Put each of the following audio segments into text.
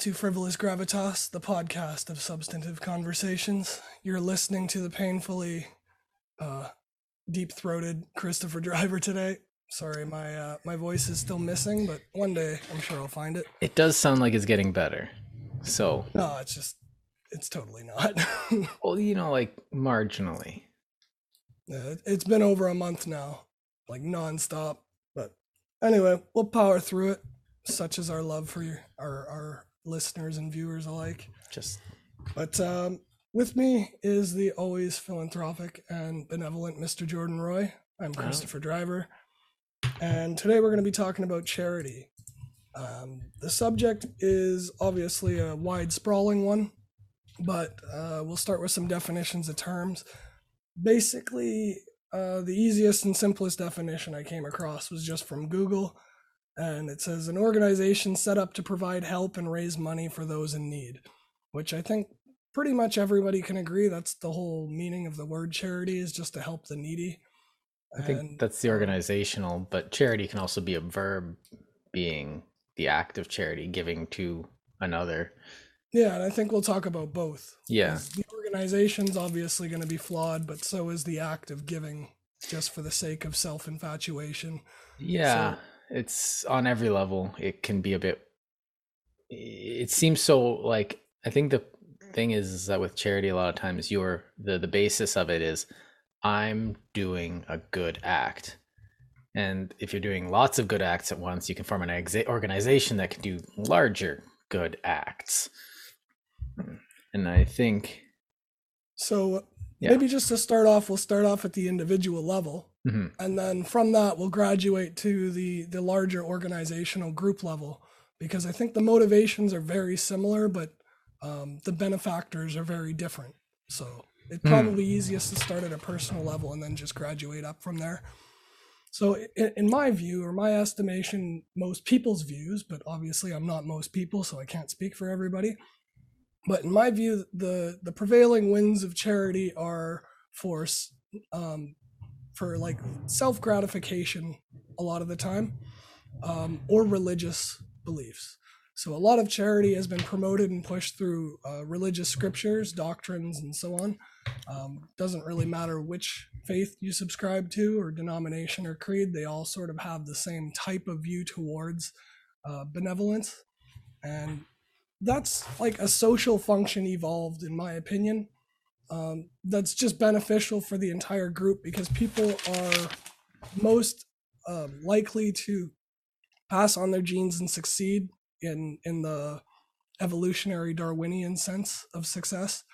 to Frivolous Gravitas, the podcast of substantive conversations. You're listening to the painfully uh, deep throated Christopher Driver today. Sorry, my uh, my voice is still missing, but one day I'm sure I'll find it. It does sound like it's getting better. So, No, it's just, it's totally not. well, you know, like marginally. Yeah, it- it's been over a month now, like nonstop. But anyway, we'll power through it. Such is our love for your, our our listeners and viewers alike. Just But um, with me is the always philanthropic and benevolent Mr. Jordan Roy. I'm Wow. Christopher Driver, and today we're going to be talking about charity. Um, the subject is obviously a wide, sprawling one, but uh, we'll start with some definitions of terms. Basically, uh, the easiest and simplest definition I came across was just from Google, and it says an organization set up to provide help and raise money for those in need, which I think pretty much everybody can agree that's the whole meaning of the word charity is just to help the needy. I think And, that's the um, organizational, but charity can also be a verb being the act of charity, giving to another. Yeah, and I think we'll talk about both. Yeah. The organization's obviously going to be flawed, but so is the act of giving just for the sake of self infatuation. Yeah, it's on every level. It can be a bit. It seems so like I think the thing is, is that with charity, a lot of times your the the basis of it is I'm doing a good act, and if you're doing lots of good acts at once, you can form an exa- organization that can do larger good acts. And I think, So Yeah. maybe just to start off, we'll start off at the individual level. Mhm. And then from that, we'll graduate to the, the larger organizational group level because I think the motivations are very similar, but um, the benefactors are very different. So it's Hmm. probably easiest to start at a personal level and then just graduate up from there. So, in, in my view, or my estimation, most people's views, but obviously I'm not most people, so I can't speak for everybody. But in my view, the the prevailing winds of charity are for s- um, for like self gratification a lot of the time, um, or religious beliefs. So a lot of charity has been promoted and pushed through uh, religious scriptures, doctrines, and so on. Um, doesn't really matter which faith you subscribe to, or denomination, or creed. They all sort of have the same type of view towards uh, benevolence, and that's like a social function evolved, in my opinion. Um, that's just beneficial for the entire group because people are most um, likely to pass on their genes and succeed in in the evolutionary Darwinian sense of success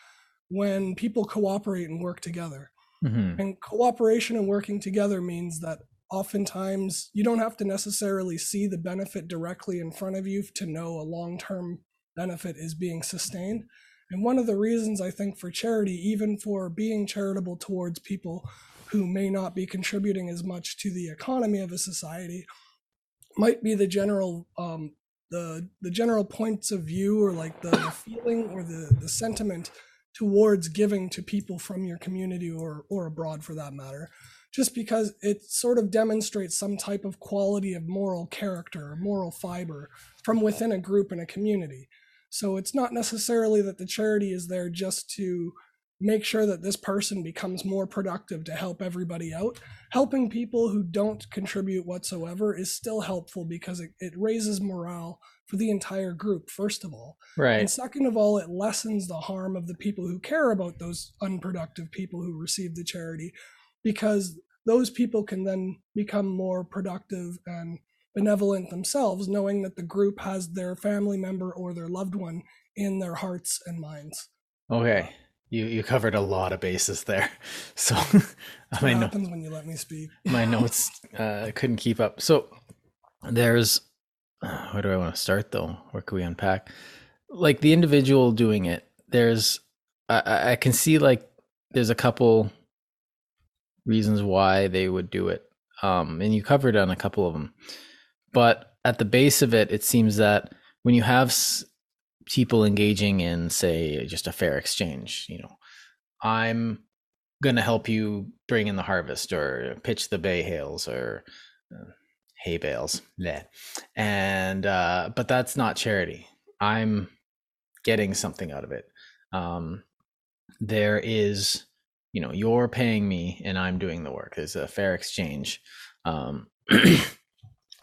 when people cooperate and work together. Mhm. And cooperation and working together means that oftentimes you don't have to necessarily see the benefit directly in front of you to know a long term benefit is being sustained. And one of the reasons I think for charity, even for being charitable towards people who may not be contributing as much to the economy of a society, might be the general um, the the general points of view or like the, the feeling or the the sentiment towards giving to people from your community or or abroad for that matter just because it sort of demonstrates some type of quality of moral character or moral fiber from within a group and a community so it's not necessarily that the charity is there just to make sure that this person becomes more productive to help everybody out. Helping people who don't contribute whatsoever is still helpful because it, it raises morale for the entire group first of all. And second of all, it lessens the harm of the people who care about those unproductive people who receive the charity because those people can then become more productive and benevolent themselves, knowing that the group has their family member or their loved one in their hearts and minds. Okay. You you covered a lot of bases there. So I what happens when you let me speak. my notes uh, couldn't keep up. So there's uh, where do I want to start though? Where can we unpack? Like the individual doing it. There's I- I, I can see like there's a couple reasons why they would do it, um, and you covered on a couple of them. But at the base of it, it seems that when you have s- people engaging in, say, just a fair exchange, you know, I'm going to help you bring in the harvest or pitch the bay hails or uh, hay bales. Bleh. And uh, but that's not charity. I'm getting something out of it. Um, there is, you know, you're paying me and I'm doing the work. There's a fair exchange. Um,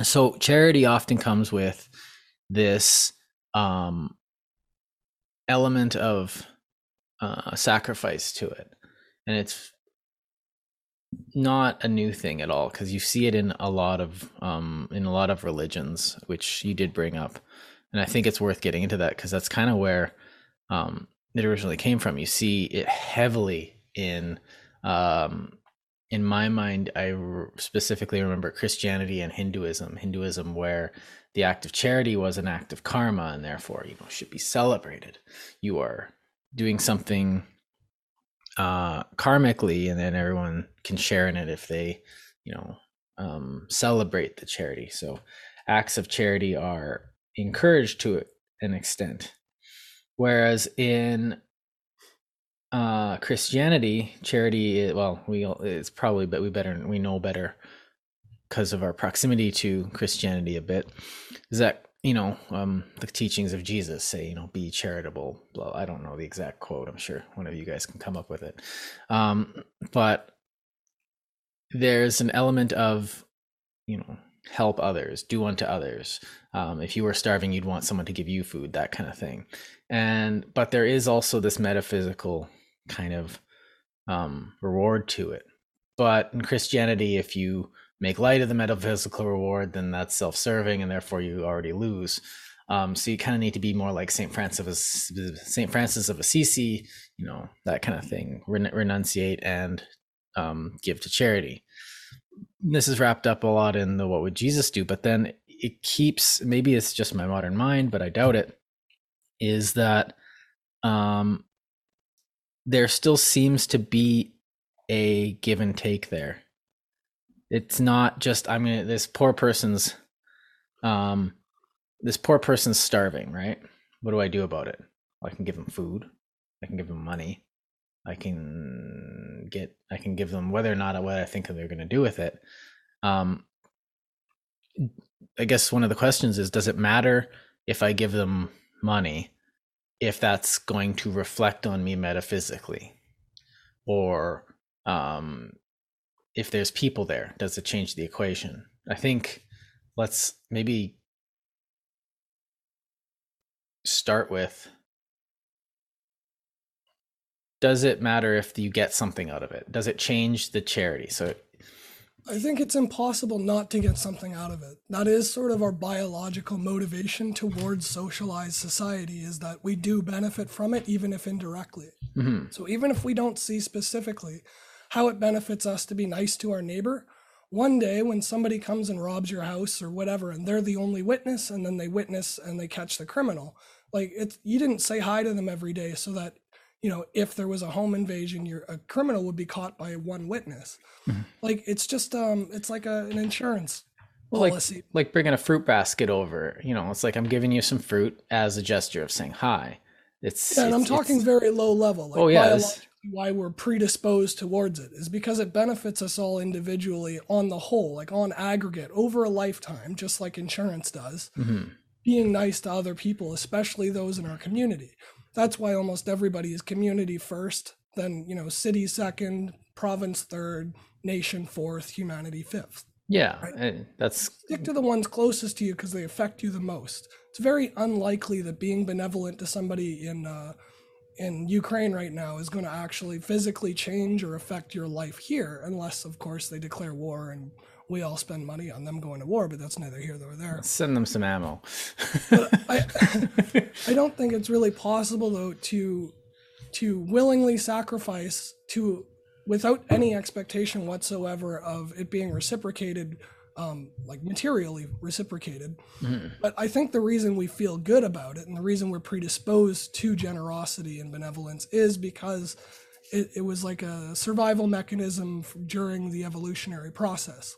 so charity often comes with this um, element of uh, sacrifice to it, and it's not a new thing at all because you see it in a lot of um, in a lot of religions, which you did bring up, and I think it's worth getting into that because that's kind of where um, it originally came from. You see it heavily in um, in my mind, I specifically remember Christianity and Hinduism. Hinduism, where the act of charity was an act of karma, and therefore, you know, should be celebrated. You are doing something uh, karmically, and then everyone can share in it if they, you know, um, celebrate the charity. So, acts of charity are encouraged to an extent. Whereas in uh, Christianity, charity, well, we it's probably, but we better we know better because of our proximity to Christianity a bit. Is that you know um, the teachings of Jesus say you know be charitable. Blah, I don't know the exact quote. I'm sure one of you guys can come up with it. Um, but there's an element of you know help others, do unto others. Um, if you were starving, you'd want someone to give you food, that kind of thing. And but there is also this metaphysical kind of um, reward to it. But in Christianity, if you make light of the metaphysical reward, then that's self-serving, and therefore you already lose. Um, so you kind of need to be more like Saint Francis of Saint Francis of Assisi, you know, that kind of thing. Ren- renunciate and um, give to charity. This is wrapped up a lot in the what would Jesus do, but then it keeps. Maybe it's just my modern mind, but I doubt it. Is that um, there still seems to be a give and take there. It's not just I mean this poor person's um this poor person's starving, right? What do I do about it? I can give them food. I can give them money. I can get I can give them whether or not what I think they're going to do with it. Um I guess one of the questions is does it matter if I give them money if that's going to reflect on me metaphysically or um, if there's people there does it change the equation? I think let's maybe start with does it matter if you get something out of it? Does it change the charity? So I think it's impossible not to get something out of it. That is sort of our biological motivation towards socialized society is that we do benefit from it, even if indirectly. Mm-hmm. So even if we don't see specifically how it benefits us to be nice to our neighbor, one day when somebody comes and robs your house or whatever, and they're the only witness, and then they witness and they catch the criminal, like it's you didn't say hi to them every day so that you know, if there was a home invasion, your a criminal would be caught by one witness. Mm-hmm. Like it's just um, it's like a, an insurance well, policy. Like, like bringing a fruit basket over. You know, it's like I'm giving you some fruit as a gesture of saying hi. It's yeah, and it's, I'm talking very low level. Like oh yeah, why we're predisposed towards it is because it benefits us all individually on the whole, like on aggregate over a lifetime, just like insurance does. Mm-hmm. Being nice to other people, especially those in our community that's why almost everybody is community first, then, you know, city second, province third, nation fourth, humanity fifth. Yeah, right? that's stick to the ones closest to you because they affect you the most. It's very unlikely that being benevolent to somebody in uh, in Ukraine right now is going to actually physically change or affect your life here, unless, of course, they declare war and we all spend money on them going to war, but that's neither here nor there. Send them some ammo. I, I don't think it's really possible though to to willingly sacrifice to without any expectation whatsoever of it being reciprocated um, like materially reciprocated. Mm-hmm. But I think the reason we feel good about it and the reason we're predisposed to generosity and benevolence is because it, it was like a survival mechanism during the evolutionary process.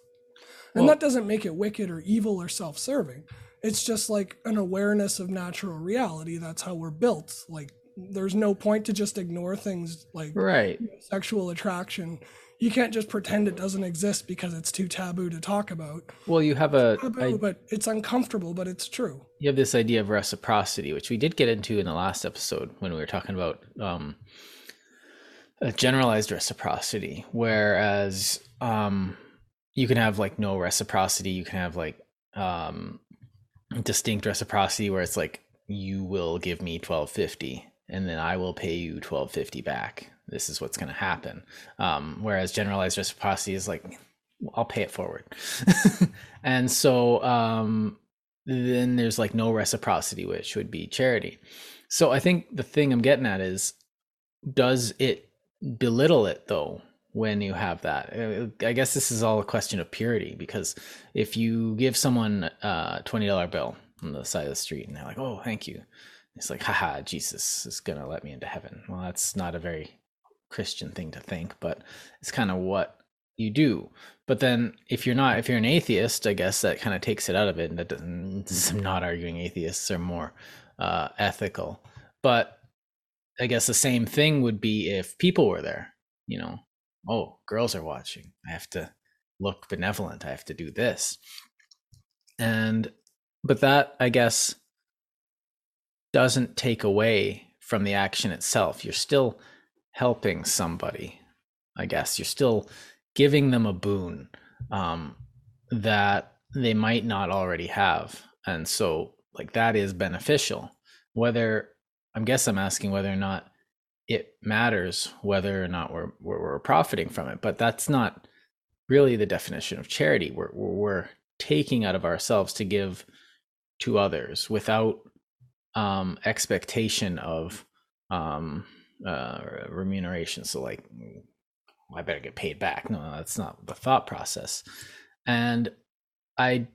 And well, that doesn't make it wicked or evil or self serving. It's just like an awareness of natural reality. That's how we're built. Like, there's no point to just ignore things like right. sexual attraction. you can't just pretend it doesn't exist because it's too taboo to talk about. Well, you have a Taboo, I- but it's uncomfortable, but it's true. you have this idea of reciprocity, which we did get into in the last episode when we were talking about um, a generalized reciprocity, whereas um, you can have like no reciprocity, you can have like um, distinct reciprocity where it's like you will give me twelve fifty and then I will pay you twelve fifty back. This is what's going to happen. Um, whereas generalized reciprocity is like I'll pay it forward, and so um, then there's like no reciprocity, which would be charity. So I think the thing I'm getting at is, does it belittle it though when you have that? Uh, I guess this is all a question of purity because if you give someone a twenty dollar bill on the side of the street and they're like, "Oh, thank you," it's like, "Haha, Jesus is gonna let me into heaven." Well, that's not a very Christian thing to think, but it's kind of what you do. But then if you're not, if you're an atheist, I guess that kind of takes it out of it. And that doesn't, I'm not arguing atheists are more uh, ethical. But I guess the same thing would be if people were there, you know, oh, girls are watching. I have to look benevolent. I have to do this. And, but that, I guess, doesn't take away from the action itself. You're still helping somebody, I guess. You're still giving them a boon um, that they might not already have. And so, like, that is beneficial. Whether, I guess I'm asking whether or not it matters whether or not we're, we're, profiting from it. But that's not really the definition of charity. We're, we're taking out of ourselves to give to others without um, expectation of um, uh, remuneration. So, like, I better get paid back. No, that's not the thought process. And I,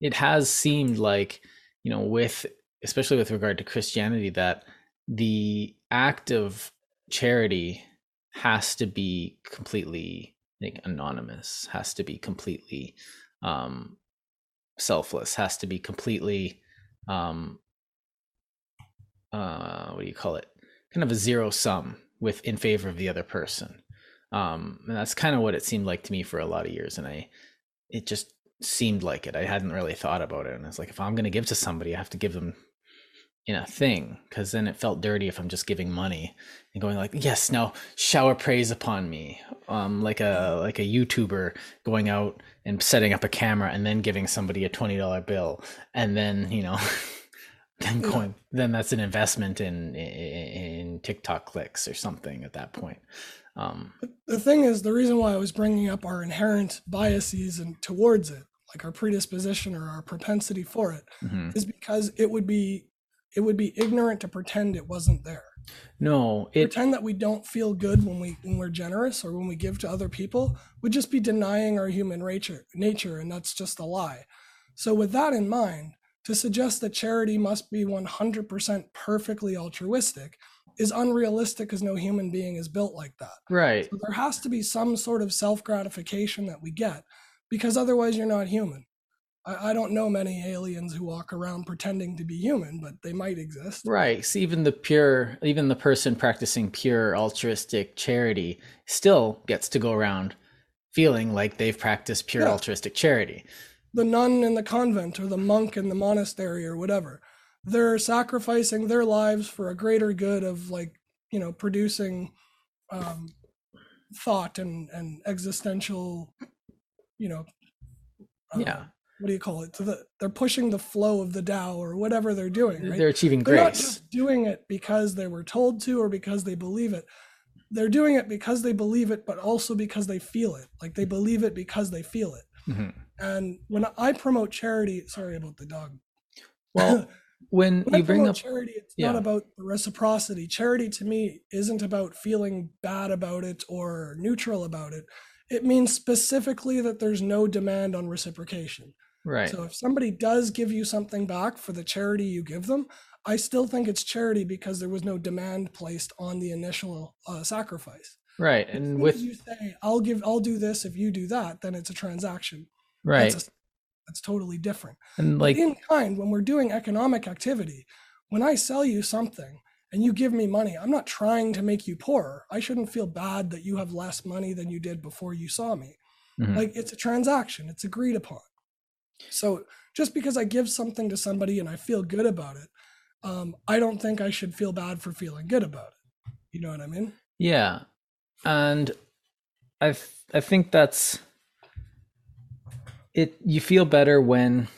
it has seemed like, you know, with, especially with regard to Christianity, that the act of charity has to be completely like, anonymous, has to be completely um, selfless, has to be completely, um, uh, what do you call it? Kind of a zero sum with in favor of the other person um and that's kind of what it seemed like to me for a lot of years and i it just seemed like it i hadn't really thought about it and it's like if i'm going to give to somebody i have to give them in a thing because then it felt dirty if i'm just giving money and going like yes now shower praise upon me. Um like a like a youtuber going out and setting up a camera and then giving somebody a $20 bill and then you know then going then that's an investment in in tiktok clicks or something at that point. Um The thing is, the reason why I was bringing up our inherent biases and towards it, like our predisposition or our propensity for it, mhm. is because it would be it would be ignorant to pretend it wasn't there. no it pretend that we don't feel good when we when we're generous or when we give to other people would just be denying our human nature nature and that's just a lie. So with that in mind to suggest that charity must be 100% perfectly altruistic is unrealistic because no human being is built like that. Right. So there has to be some sort of self-gratification that we get because otherwise you're not human I, I don't know many aliens who walk around pretending to be human but they might exist Right. So even the pure, even the person practicing pure altruistic charity still gets to go around feeling like they've practiced pure Yeah. altruistic charity. the nun in the convent or the monk in the monastery or whatever they're sacrificing their lives for a greater good of like you know producing um thought and and existential you know uh, Yeah. What do you call it to the they're pushing the flow of the Tao or whatever they're doing right They're achieving they're not just doing it because they were told to or because they believe it they're doing it because they believe it but also because they feel it like they believe it because they feel it Mhm. and when I promote charity, sorry about the dog. Well, when When you bring up, charity, it's not about the reciprocity. Charity to me isn't about feeling bad about it or neutral about it. It means specifically that there's no demand on reciprocation. Right, So if somebody does give you something back for the charity you give them, I still think it's charity because there was no demand placed on the initial uh, sacrifice. right, and with you say, "I'll give, I'll do this if you do that," then it's a transaction. right, That's, a, that's totally different. and But like in kind, when we're doing economic activity, when I sell you something and you give me money, I'm not trying to make you poorer. I shouldn't feel bad that you have less money than you did before you saw me. Mm-hmm. Like it's a transaction, it's agreed upon. So just because I give something to somebody and I feel good about it, um, I don't think I should feel bad for feeling good about it. You know what I mean? Yeah, and I I think that's it. You feel better when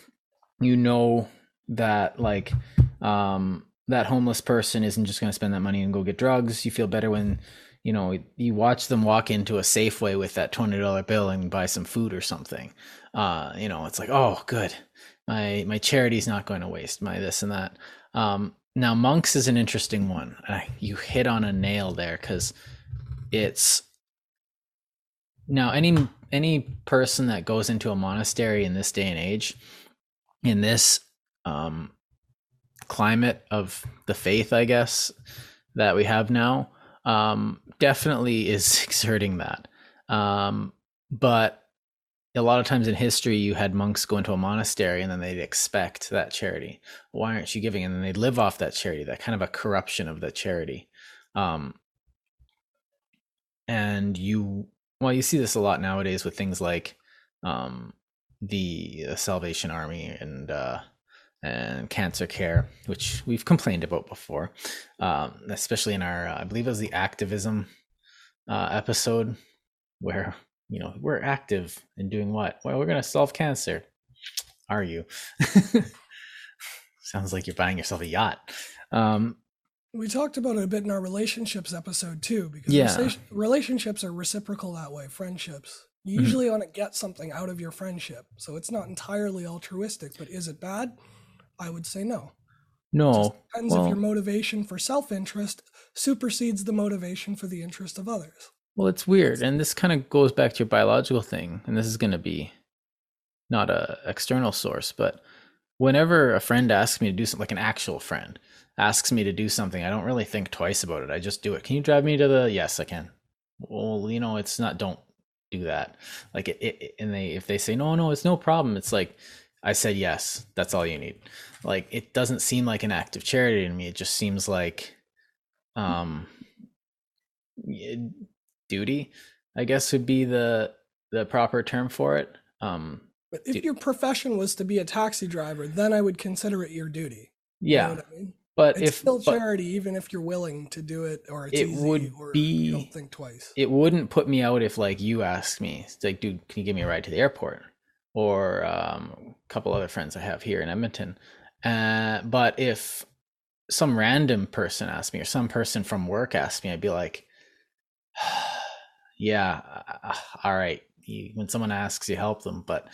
you know that like um, that homeless person isn't just going to spend that money and go get drugs. You feel better when you know you watch them walk into a Safeway with that twenty dollar bill and buy some food or something. Uh, you know, it's like, oh, good, my my charity's not going to waste my this and that. Um, now, monks is an interesting one. You hit on a nail there because it's now any any person that goes into a monastery in this day and age, in this um, climate of the faith, I guess that we have now, um, definitely is exerting that. Um, but a lot of times in history you had monks go into a monastery and then they'd expect that charity. Why aren't you giving? And then they'd live off that charity that kind of a corruption of the charity. Um, and you well you see this a lot nowadays with things like um, the, the salvation army and uh, and cancer care which we've complained about before um, especially in our uh, i believe it was the activism uh, episode where you know we're active in doing what? Well we're going to solve cancer. Are you? Sounds like you're buying yourself a yacht. Um, we talked about it a bit in our relationships episode too because yeah. relationships are reciprocal that way friendships. You mm-hmm. usually want to get something out of your friendship so it's not entirely altruistic but is it bad i would say no no it depends well, if your motivation for self-interest supersedes the motivation for the interest of others well, it's weird, and this kind of goes back to your biological thing, and this is going to be not a external source, but whenever a friend asks me to do something, like an actual friend asks me to do something, I don't really think twice about it. I just do it. Can you drive me to the? Yes, I can. Well, you know, it's not. Don't do that. Like it, it and they if they say no, no, it's no problem. It's like I said yes. That's all you need. Like it doesn't seem like an act of charity to me. It just seems like um duty, I guess would be the the proper term for it. Um, but if your profession was to be a taxi driver, then I would consider it your duty. Yeah. You know I mean? But it's if still charity, even if you're willing to do it, or it would be. You don't think twice. It wouldn't put me out if, like, you asked me, it's like, dude, can you give me a ride to the airport? Or um, a couple other friends I have here in Edmonton. Uh, but if some random person asked me, or some person from work asked me, I'd be like, yeah, uh, all right. You, when someone asks, you help them, but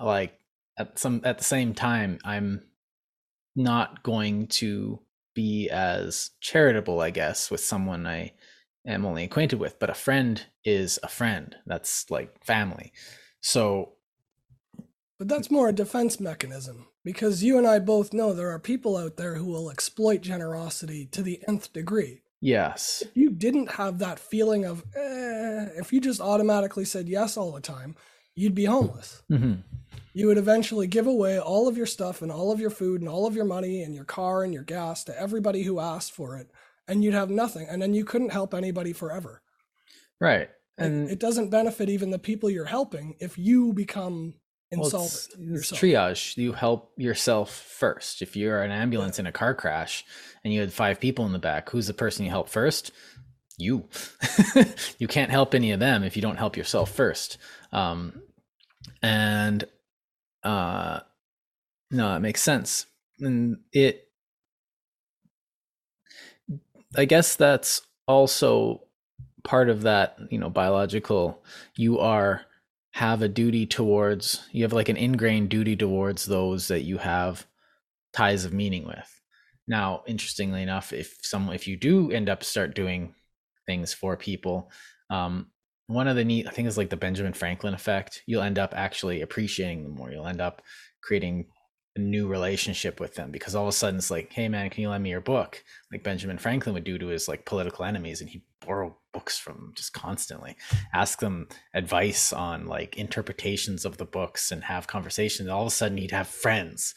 like at some at the same time, I'm not going to be as charitable, I guess, with someone I am only acquainted with. But a friend is a friend. That's like family. So but that's more a defense mechanism because you and I both know there are people out there who will exploit generosity to the nth degree. Yes. If you didn't have that feeling of, eh, if you just automatically said yes all the time, you'd be homeless. Mm-hmm. You would eventually give away all of your stuff and all of your food and all of your money and your car and your gas to everybody who asked for it, and you'd have nothing. And then you couldn't help anybody forever. Right. And it doesn't benefit even the people you're helping if you become insolvent well, it's, it's triage. You help yourself first. If you're an ambulance yeah. in a car crash and you had five people in the back who's the person you help first? You. You can't help any of them if you don't help yourself first. Um and uh no it makes sense. And it i guess that's also part of that you know biological you are have a duty towards you have like an ingrained duty towards those that you have ties of meaning with. Now interestingly enough if some if you do end up start doing things for people um one of the neat i think is like the benjamin franklin effect you'll end up actually appreciating them more. You'll end up creating a new relationship with them because all of a sudden it's like hey man can you lend me your book? Like benjamin franklin would do to his like political enemies and he borrow books from just constantly ask them advice on like interpretations of the books and have conversations all of a sudden he'd have friends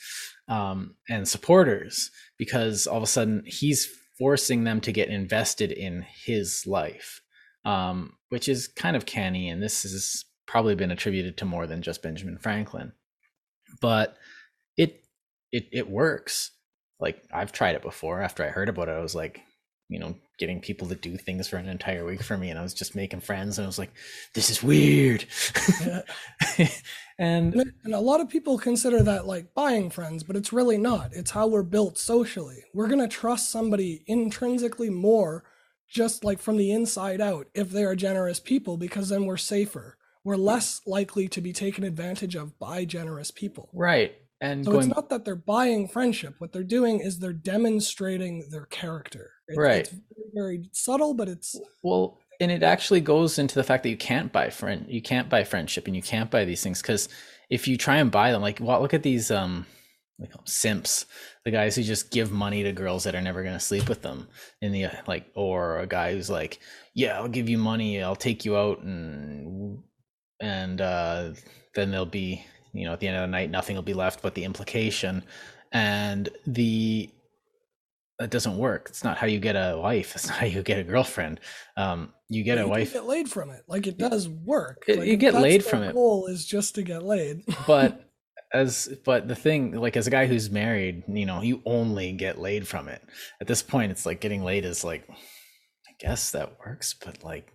um, and supporters because all of a sudden he's forcing them to get invested in his life, um, which is kind of canny. And this has probably been attributed to more than just Benjamin Franklin, but it it it works. Like I've tried it before. After I heard about it, I was like, you know, getting people to do things for an entire week for me, and I was just making friends, and I was like, this is weird. Yeah. and and a lot of people consider that like buying friends, but it's really not. It's how we're built socially. We're gonna trust somebody intrinsically more, just like from the inside out, if they are generous people, because then we're safer. We're less likely to be taken advantage of by generous people. Right. And so going, it's not that they're buying friendship. What they're doing is they're demonstrating their character. It, right. It's very, very subtle, but it's well, and it actually goes into the fact that you can't buy friend, you can't buy friendship, and you can't buy these things because if you try and buy them, like, well, look at these um, call simps, the guys who just give money to girls that are never going to sleep with them in the like, or a guy who's like, yeah, I'll give you money, I'll take you out, and and uh, then they'll be you know at the end of the night nothing will be left but the implication. And the that doesn't work. It's not how you get a wife. It's not how you get a girlfriend. Um, you get a wife get laid from it. Like it does work. it, like, you get laid from it. goal is just to get laid. But as but the thing like as a guy who's married you know you only get laid from it. At this point it's like getting laid is like i guess that works but like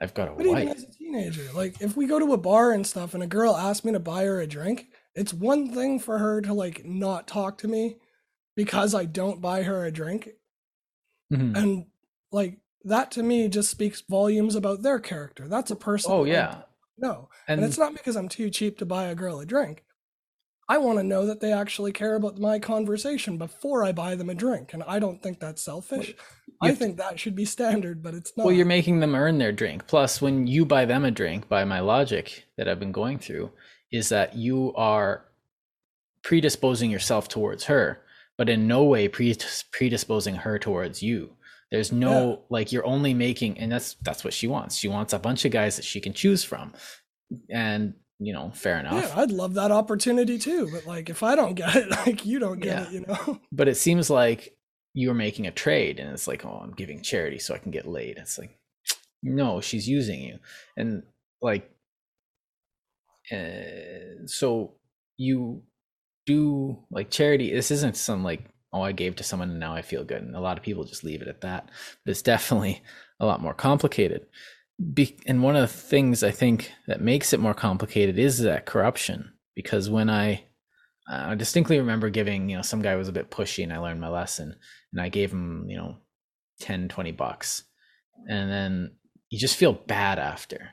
I've got a but wife. Even as a teenager, like if we go to a bar and stuff, and a girl asks me to buy her a drink, it's one thing for her to like not talk to me because I don't buy her a drink, mm-hmm. and like that to me just speaks volumes about their character. That's a person. Oh yeah. No, and, and it's not because I'm too cheap to buy a girl a drink. I want to know that they actually care about my conversation before I buy them a drink. And I don't think that's selfish. I think that should be standard, but it's not. Well, you're making them earn their drink. Plus, when you buy them a drink, by my logic that I've been going through, is that you are predisposing yourself towards her, but in no way predisposing her towards you. There's no yeah. like you're only making, and that's that's what she wants. She wants a bunch of guys that she can choose from, and you know, fair enough. Yeah, I'd love that opportunity too. But like, if I don't get it, like you don't get yeah. it, you know. But it seems like you're making a trade, and it's like, oh, I'm giving charity so I can get laid. It's like, no, she's using you, and like, uh, so you do like charity. This isn't some like, oh, I gave to someone and now I feel good. And a lot of people just leave it at that. But it's definitely a lot more complicated be, and one of the things I think that makes it more complicated is that corruption. Because when I, I distinctly remember giving, you know, some guy was a bit pushy and I learned my lesson and I gave him, you know, 10, 20 bucks. And then you just feel bad after.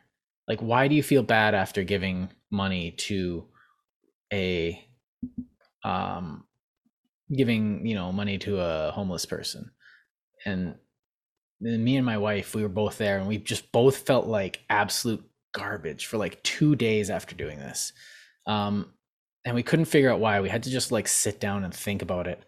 Like, why do you feel bad after giving money to a, um, giving, you know, money to a homeless person? And me and my wife, we were both there and we just both felt like absolute garbage for like two days after doing this. Um, and we couldn't figure out why. We had to just like sit down and think about it.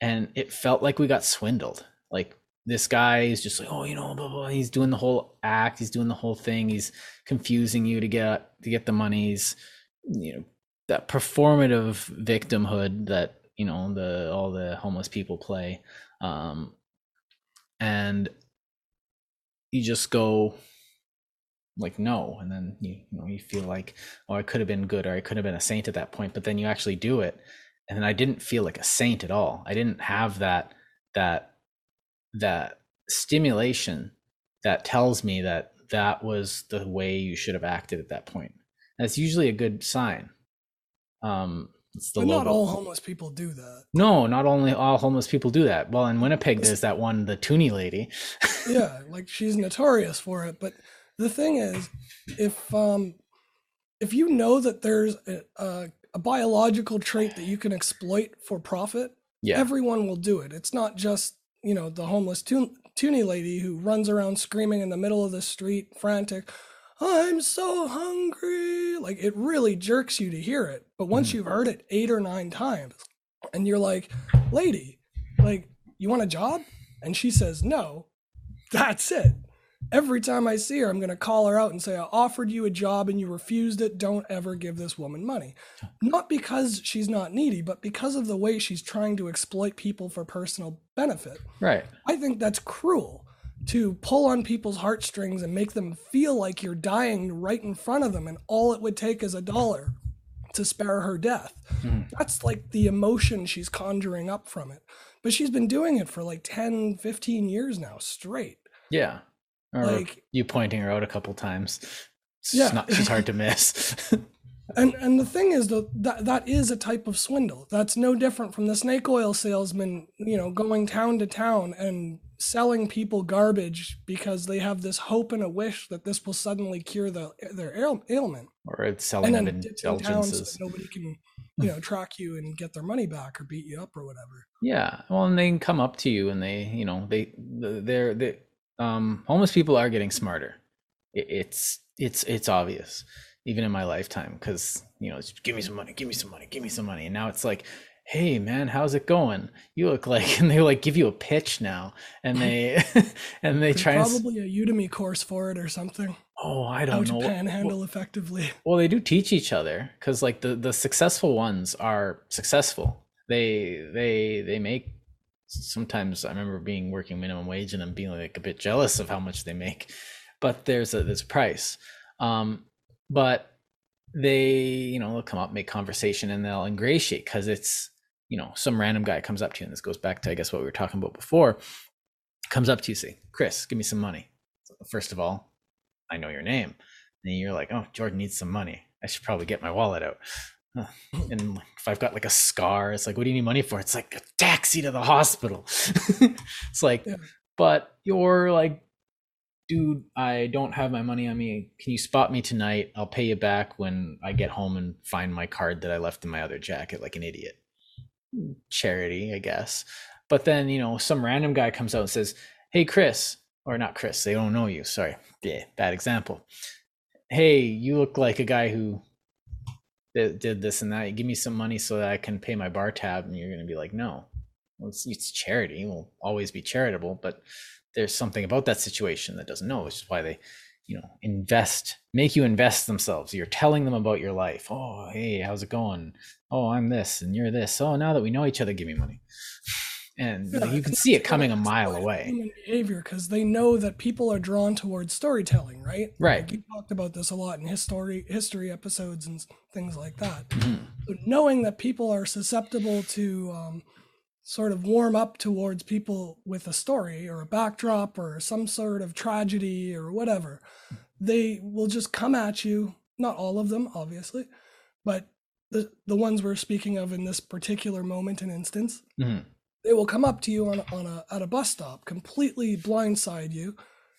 And it felt like we got swindled. Like this guy is just like, oh, you know, blah, blah. he's doing the whole act, he's doing the whole thing, he's confusing you to get to get the monies, you know, that performative victimhood that, you know, the all the homeless people play. Um, and you just go like no. And then you, you know you feel like oh i could have been good or i could have been a saint at that point but then you actually do it. And then i didn't feel like a saint at all. I didn't have that that that stimulation that tells me that that was the way you should have acted at that point. That's usually a good sign. Um it's the but not all homeless people do that. No, not only all homeless people do that. Well, in Winnipeg, there's that one, the Toonie lady. yeah, like she's notorious for it. But the thing is, if um, if you know that there's a, a, a biological trait that you can exploit for profit, yeah. everyone will do it. It's not just you know the homeless toon- Toonie lady who runs around screaming in the middle of the street, frantic. I'm so hungry. Like it really jerks you to hear it. But once mm. you've heard it eight or nine times and you're like, lady, like, you want a job? And she says, no, that's it. every time I see her, I'm going to call her out and say, I offered you a job and you refused it. Don't ever give this woman money. Not because she's not needy, but because of the way she's trying to exploit people for personal benefit. Right. I think that's cruel to pull on people's heartstrings and make them feel like you're dying right in front of them and all it would take is a dollar to spare her death. Mhm. That's like the emotion she's conjuring up from it. But she's been doing it for like 10, 15 years now straight. Yeah. Or Like you pointing her out a couple times. She's Yeah. not she's hard to miss. and and the thing is though that that is a type of swindle. That's no different from the snake oil salesman, you know, going town to town and selling people garbage because they have this hope and a wish that this will suddenly cure the, their ail- ailment. or it's selling and them ditching so that nobody can, you know, track you and get their money back or beat you up or whatever. Yeah, well, and they can come up to you and they, you know, they, they're, they, um, homeless people are getting smarter. It, it's, it's, it's obvious, even in my lifetime, because you know, it's, give me some money, give me some money, give me some money, and now it's like, hey man, how's it going? You look like, and they like give you a pitch now, and they, and they There's try and, probably a Udemy course for it or something. oh, I don't to know, to panhandle effectively. well they do teach each other because like the the successful ones are successful they they they make sometimes i remember being working minimum wage and i'm being like a bit jealous of how much they make but there's a there's a price um but they you know they'll come up make conversation and they'll ingratiate because it's you know some random guy comes up to you and this goes back to i guess what we were talking about before comes up to you say chris give me some money first of all i know your name and you're like, oh, Jordan needs some money. I should probably get my wallet out. Hmm. And if I've got like a scar, it's like, what do you need money for? It's like a taxi to the hospital. it's like, Yeah. but you're like, dude, I don't have my money on me. Can you spot me tonight? I'll pay you back when I get home and find my card that I left in my other jacket like an idiot. Charity, I guess. But then, you know, some random guy comes out and says, hey, Chris, or not Chris, they don't know you. Sorry. Yeah, bad example hey, you look like a guy who did, this and that. Give me some money so that I can pay my bar tab. And you're going to be like, no, well, it's, it's charity. We'll always be charitable. But there's something about that situation that doesn't know, which is why they, you know, invest, make you invest themselves. You're telling them about your life. Oh, hey, how's it going? Oh, I'm this and you're this. Oh, now that we know each other, give me money. And like, you can see it coming a mile away. Human behavior because they know that people are drawn towards storytelling, right? Right. Like you talked about this a lot in history history episodes and things like that. Mhm. So knowing that people are susceptible to um, sort of warm up towards people with a story or a backdrop or some sort of tragedy or whatever, they will just come at you. Not all of them, obviously, but the the ones we're speaking of in this particular moment and instance Mhm. they will come up to you on, on a at a bus stop, completely blindside you,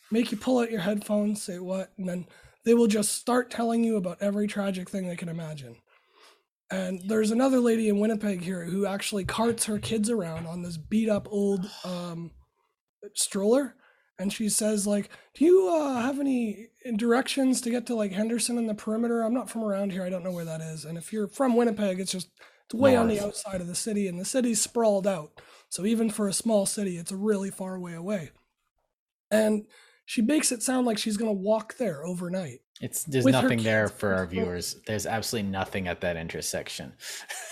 make you pull out your headphones, say what, and then they will just start telling you about every tragic thing they can imagine. And there's another lady in Winnipeg here who actually carts her kids around on this beat up old um, stroller. And she says, like, do you uh, have any directions to get to like Henderson and the perimeter? I'm not from around here. I don't know where that is. And if you're from Winnipeg, it's just it's way on the outside of the city, and the city's sprawled out. So even for a small city, it's a really far way away. And she makes it sound like she's going to walk there overnight. It's there's nothing there for our viewers. There's absolutely nothing at that intersection.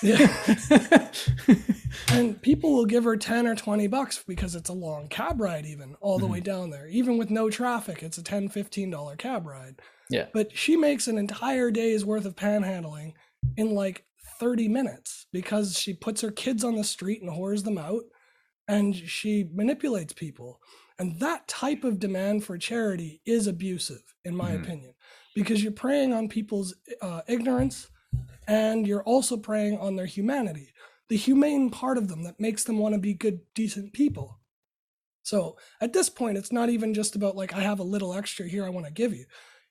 Yeah. and people will give her 10 or 20 bucks because it's a long cab ride even all the way down there even with no traffic it's a 10 15 dollar cab ride yeah. but she makes an entire day's worth of panhandling in like 30 minutes because she puts her kids on the street and whores them out and she manipulates people and that type of demand for charity is abusive in my Mhm. opinion because you're preying on people's uh, ignorance and you're also preying on their humanity the humane part of them that makes them want to be good decent people so at this point it's not even just about like i have a little extra here i want to give you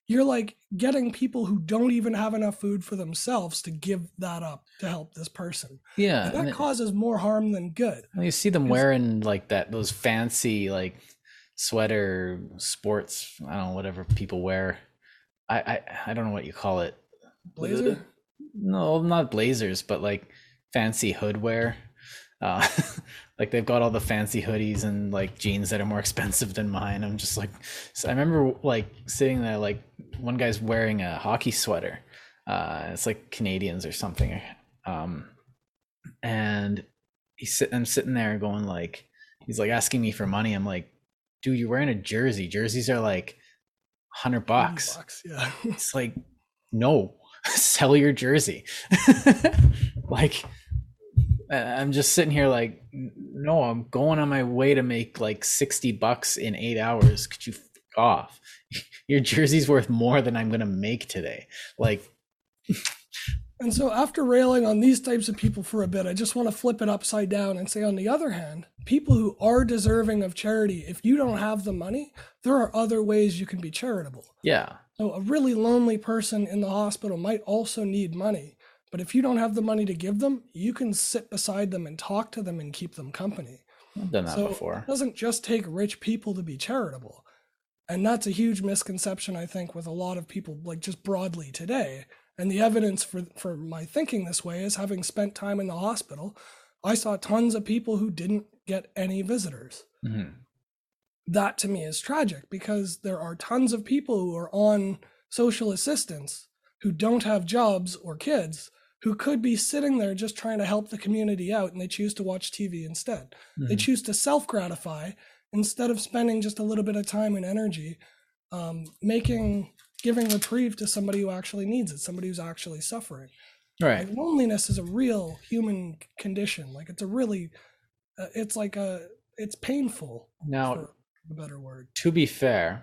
you're like getting people who don't even have enough food for themselves to give that up to help this person Yeah. and and that it- causes more harm than good well, you see them wearing like that those fancy like sweater sports, I don't know, whatever people wear. I I, I don't know what you call it. blazer No, not blazers, but like fancy hood wear. Uh, like they've got all the fancy hoodies and like jeans that are more expensive than mine. I'm just like, so I remember like sitting there, like one guy's wearing a hockey sweater. Uh, it's like Canadians or something. Um, and he's sitting, I'm sitting there going like, he's like asking me for money. I'm like, dude, you're wearing a jersey. Jerseys are like hundred bucks. bucks. Yeah. It's like, no, sell your jersey. like, I'm just sitting here like, no, I'm going on my way to make like 60 bucks in eight hours. Could you f- off? Your jersey's worth more than I'm going to make today. Like, And so, after railing on these types of people for a bit, I just want to flip it upside down and say, on the other hand, people who are deserving of charity, if you don't have the money, there are other ways you can be charitable. yeah, So, a really lonely person in the hospital might also need money. But if you don't have the money to give them, you can sit beside them and talk to them and keep them company. I've done that so before. it doesn't just take rich people to be charitable. And that's a huge misconception, I think, with a lot of people, like just broadly today. And the evidence for, for my thinking this way is having spent time in the hospital, I saw tons of people who didn't get any visitors. Mhm. That to me is tragic because there are tons of people who are on social assistance who don't have jobs or kids who could be sitting there just trying to help the community out and they choose to watch TV instead. They Mhm. choose to self gratify instead of spending just a little bit of time and energy um, making giving reprieve to somebody who actually needs it, somebody who's actually suffering. Right. Like loneliness is a real human condition. Like it's a really, uh, it's like a, it's painful Now, for a better word. to be fair,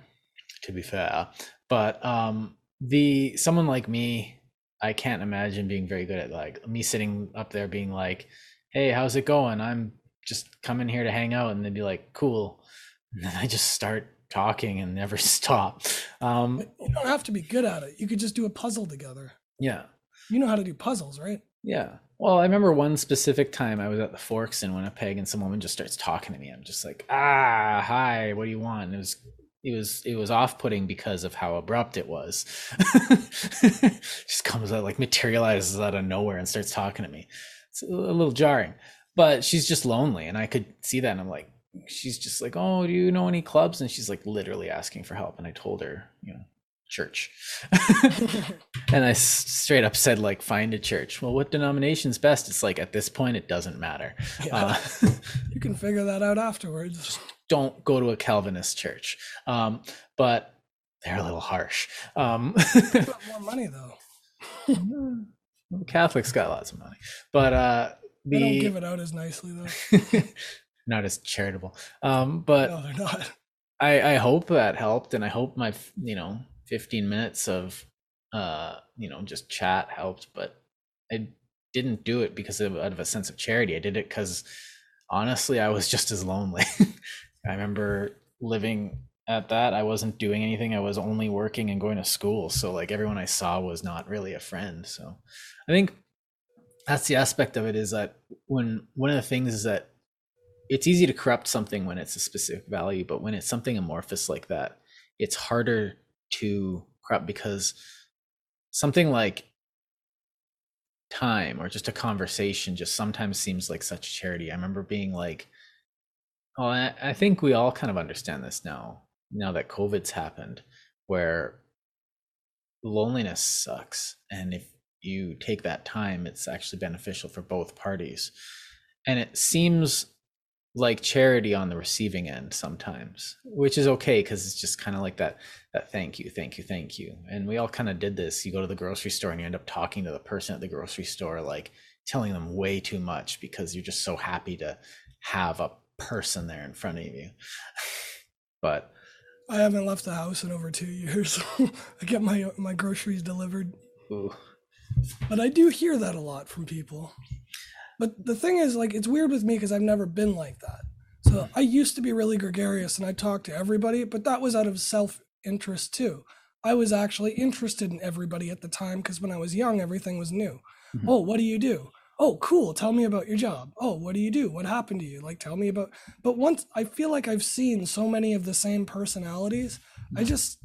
to be fair, but um, the someone like me, I can't imagine being very good at like me sitting up there being like, "Hey, how's it going? I'm just coming here to hang out," and they'd be like, "Cool," and then I just start talking and never stop. Um, you don't have to be good at it. You could just do a puzzle together. yeah, You know how to do puzzles, right? yeah. Well, I remember one specific time I was at the Forks in Winnipeg, and some woman just starts talking to me. I'm just like, "Ah, hi, what do you want?" And it was it was it was off-putting because of how abrupt it was just comes out like materializes out of nowhere and starts talking to me it's a little jarring but she's just lonely and i could see that and i'm like she's just like oh do you know any clubs and she's like literally asking for help and i told her you know church and I straight up said like find a church well what denomination's best it's like at this point it doesn't matter Yeah. uh, you can figure that out afterwards. don't go to a Calvinist church. Um, but they're a little harsh. Um, more money though. Catholics got lots of money, but uh, They don't give it out as nicely though. Not as charitable. Um, but No, they're not. I, I hope that helped, and I hope my you know 15 minutes of uh, you know just chat helped. But I didn't do it because of out of a sense of charity. I did it because honestly, I was just as lonely. I remember living at that. I wasn't doing anything. I was only working and going to school. So like everyone I saw was not really a friend. So I think that's the aspect of it is that when one of the things is that it's easy to corrupt something when it's a specific value, but when it's something amorphous like that, it's harder to corrupt because something like time or just a conversation just sometimes seems like such charity. I remember being like, oh, I, think we all kind of understand this now, now that COVID's happened, where loneliness sucks. And if you take that time, it's actually beneficial for both parties. And it seems like charity on the receiving end sometimes, which is okay because it's just kind of like that that thank you, thank you, thank you. And we all kind of did this. You go to the grocery store and you end up talking to the person at the grocery store, like telling them way too much because you're just so happy to have a person there in front of you. but I haven't left the house in over two years. I get my my groceries delivered, ooh, but I do hear that a lot from people. But the thing is, like, it's weird with me because I've never been like that. So I used to be really gregarious and I talked to everybody, but that was out of self interest too. I was actually interested in everybody at the time because when I was young, everything was new. Mhm. Oh, what do you do? Oh, cool. Tell me about your job. Oh, what do you do? What happened to you? Like, tell me about. But once I feel like I've seen so many of the same personalities, I just,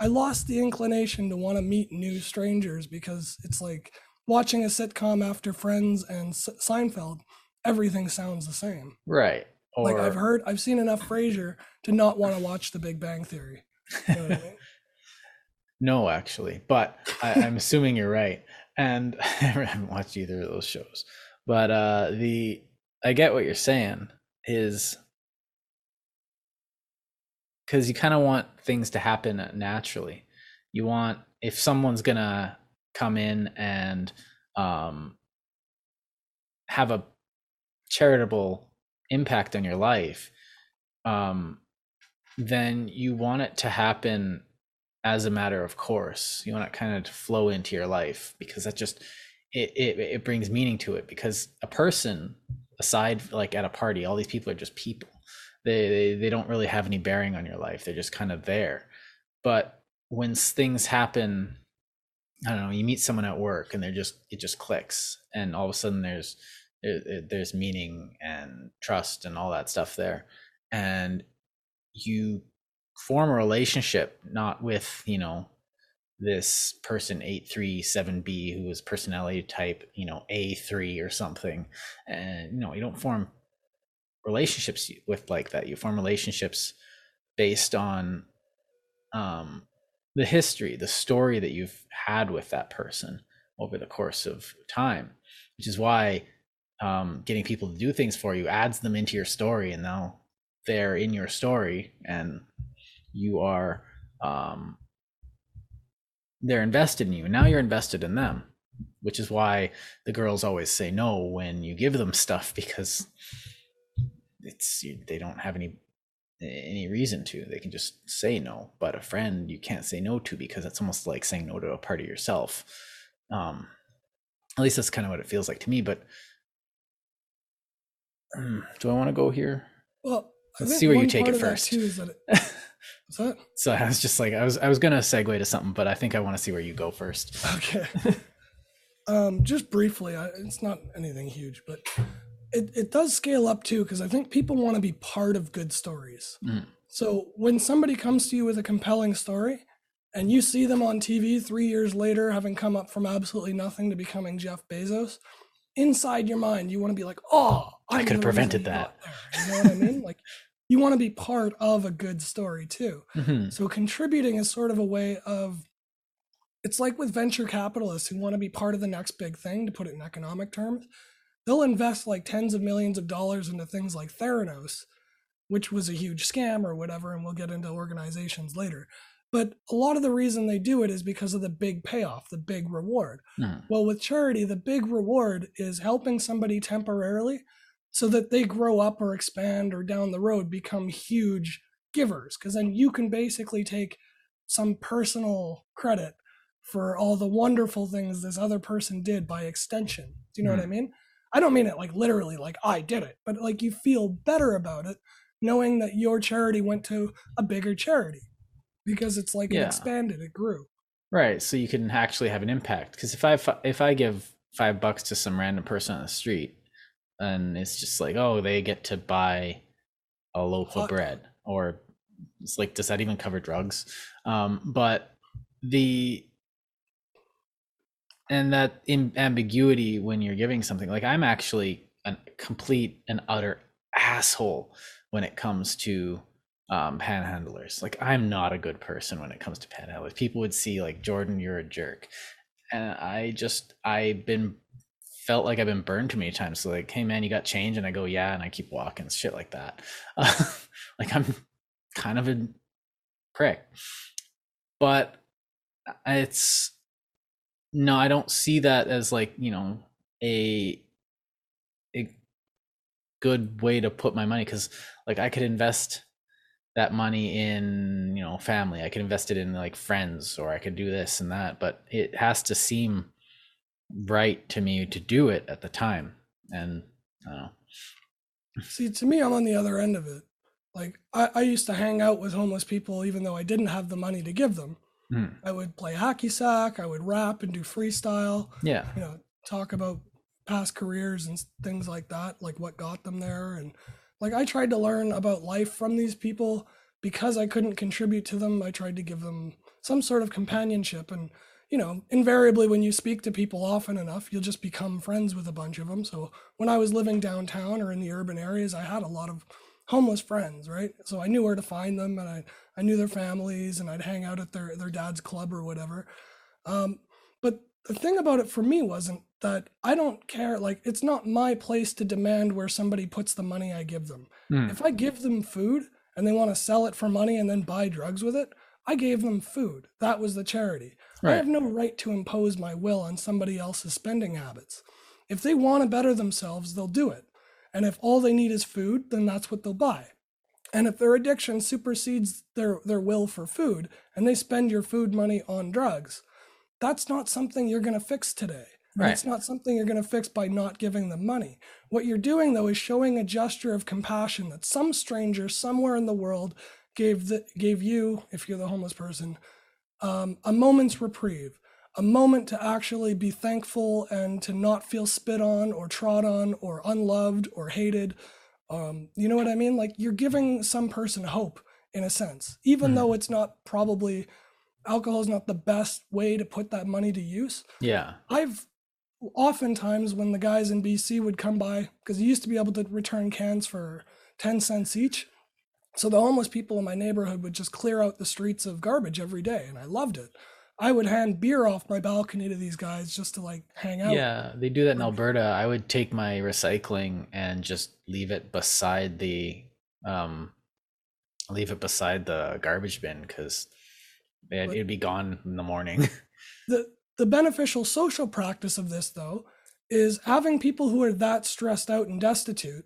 I lost the inclination to want to meet new strangers because it's like watching a sitcom after Friends and S- Seinfeld. everything sounds the same. Right. Or like I've heard, I've seen enough Frasier to not want to watch The Big Bang Theory. You know what I mean? no, actually, but I, I'm assuming you're right, and I haven't watched either of those shows. But uh, the I get what you're saying is because you kind of want things to happen naturally. You want if someone's gonna come in and um, have a charitable impact on your life, um, then you want it to happen as a matter of course. You want it kind of to flow into your life because that just it, it it brings meaning to it because a person aside like at a party all these people are just people. They, they they don't really have any bearing on your life. They're just kind of there. But when things happen i don't know you meet someone at work and they're just it just clicks and all of a sudden there's there's meaning and trust and all that stuff there. And you form a relationship not with you know this person 837b who is personality type you know a3 or something. And you know you don't form relationships with like that. You form relationships based on um the history the story that you've had with that person over the course of time which is why um getting people to do things for you adds them into your story and now they're in your story and you are um they're invested in you now you're invested in them which is why the girls always say no when you give them stuff because it's they don't have any any reason to they can just say no but a friend you can't say no to because it's almost like saying no to a part of yourself um at least that's kind of what it feels like to me but um, do i want to go here Well, Let's see where you take it first. too, is that it, what's that? so i was just like i was i was gonna segue to something but i think i want to see where you go first Okay. um, just briefly, I, it's not anything huge, but it, it does scale up too, because I think people want to be part of good stories. Mm. So when somebody comes to you with a compelling story and you see them on TV three years later, having come up from absolutely nothing to becoming Jeff Bezos, inside your mind, you want to be like, oh, I could have prevented that." You know what I mean? like, you want to be part of a good story too. Mhm. So contributing is sort of a way of it's like with venture capitalists who want to be part of the next big thing, to put it in economic terms. They'll invest like tens of millions of dollars into things like Theranos, which was a huge scam or whatever, and we'll get into organizations later. But a lot of the reason they do it is because of the big payoff, the big reward. Mhm. Well, with charity, the big reward is helping somebody temporarily so that they grow up or expand or down the road become huge givers. Because then you can basically take some personal credit for all the wonderful things this other person did by extension. Do you know what I mean? I don't mean it like literally, like I did it, but like you feel better about it knowing that your charity went to a bigger charity because it's like it expanded, it grew. Right, so you can actually have an impact. Because if I if I give five bucks to some random person on the street, and it's just like, oh, they get to buy a loaf of bread, or it's like, does that even cover drugs? Um, but the and that in ambiguity when you're giving something, like I'm actually a complete and utter asshole when it comes to um, panhandlers. Like I'm not a good person when it comes to panhandlers. People would see like Jordan, you're a jerk, and I just I've been felt like I've been burned too many times. So like, hey man, you got change, and I go yeah, and I keep walking, shit like that. like I'm kind of a prick, but it's no, I don't see that as like you know a a good way to put my money because like I could invest that money in you know family i could invest it in like friends or i could do this and that but it has to seem right to me to do it at the time and i don't know See, to me, I'm on the other end of it. Like, I, I used to hang out with homeless people even though I didn't have the money to give them. Hmm. I would play hacky sack, I would rap and do freestyle, yeah you know, talk about past careers and things like that, like what got them there. And like, I tried to learn about life from these people because I couldn't contribute to them. I tried to give them some sort of companionship. And, you know, invariably when you speak to people often enough, you'll just become friends with a bunch of them. So when I was living downtown or in the urban areas, I had a lot of homeless friends, right? So I knew where to find them and I, I knew their families and I'd hang out at their, their dad's club or whatever. Um, but the thing about it for me wasn't that I don't care. Like, it's not my place to demand where somebody puts the money I give them. Mm. If I give them food and they want to sell it for money and then buy drugs with it, I gave them food. That was the charity. I have no right to impose my will on somebody else's spending habits. If they want to better themselves, they'll do it. And if all they need is food, then that's what they'll buy. And if their addiction supersedes their, their will for food and they spend your food money on drugs, that's not something you're going to fix today. Right. It's not something you're going to fix by not giving them money. What you're doing, though, is showing a gesture of compassion that some stranger somewhere in the world gave, the, gave you, if you're the homeless person, um, a moment's reprieve, a moment to actually be thankful and to not feel spit on or trod on or unloved or hated. Um, you know what I mean? Like you're giving some person hope in a sense, even Mhm. though it's not probably alcohol is not the best way to put that money to use. Yeah. I've oftentimes when the guys in BC would come by, because you used to be able to return cans for 10 cents each. So the homeless people in my neighborhood would just clear out the streets of garbage every day, and I loved it. I would hand beer off my balcony to these guys just to like hang out. Yeah, they do that in Alberta. I would take my recycling and just leave it beside the um leave it beside the garbage bin because it, it'd be gone in the morning. The the beneficial social practice of this though is having people who are that stressed out and destitute,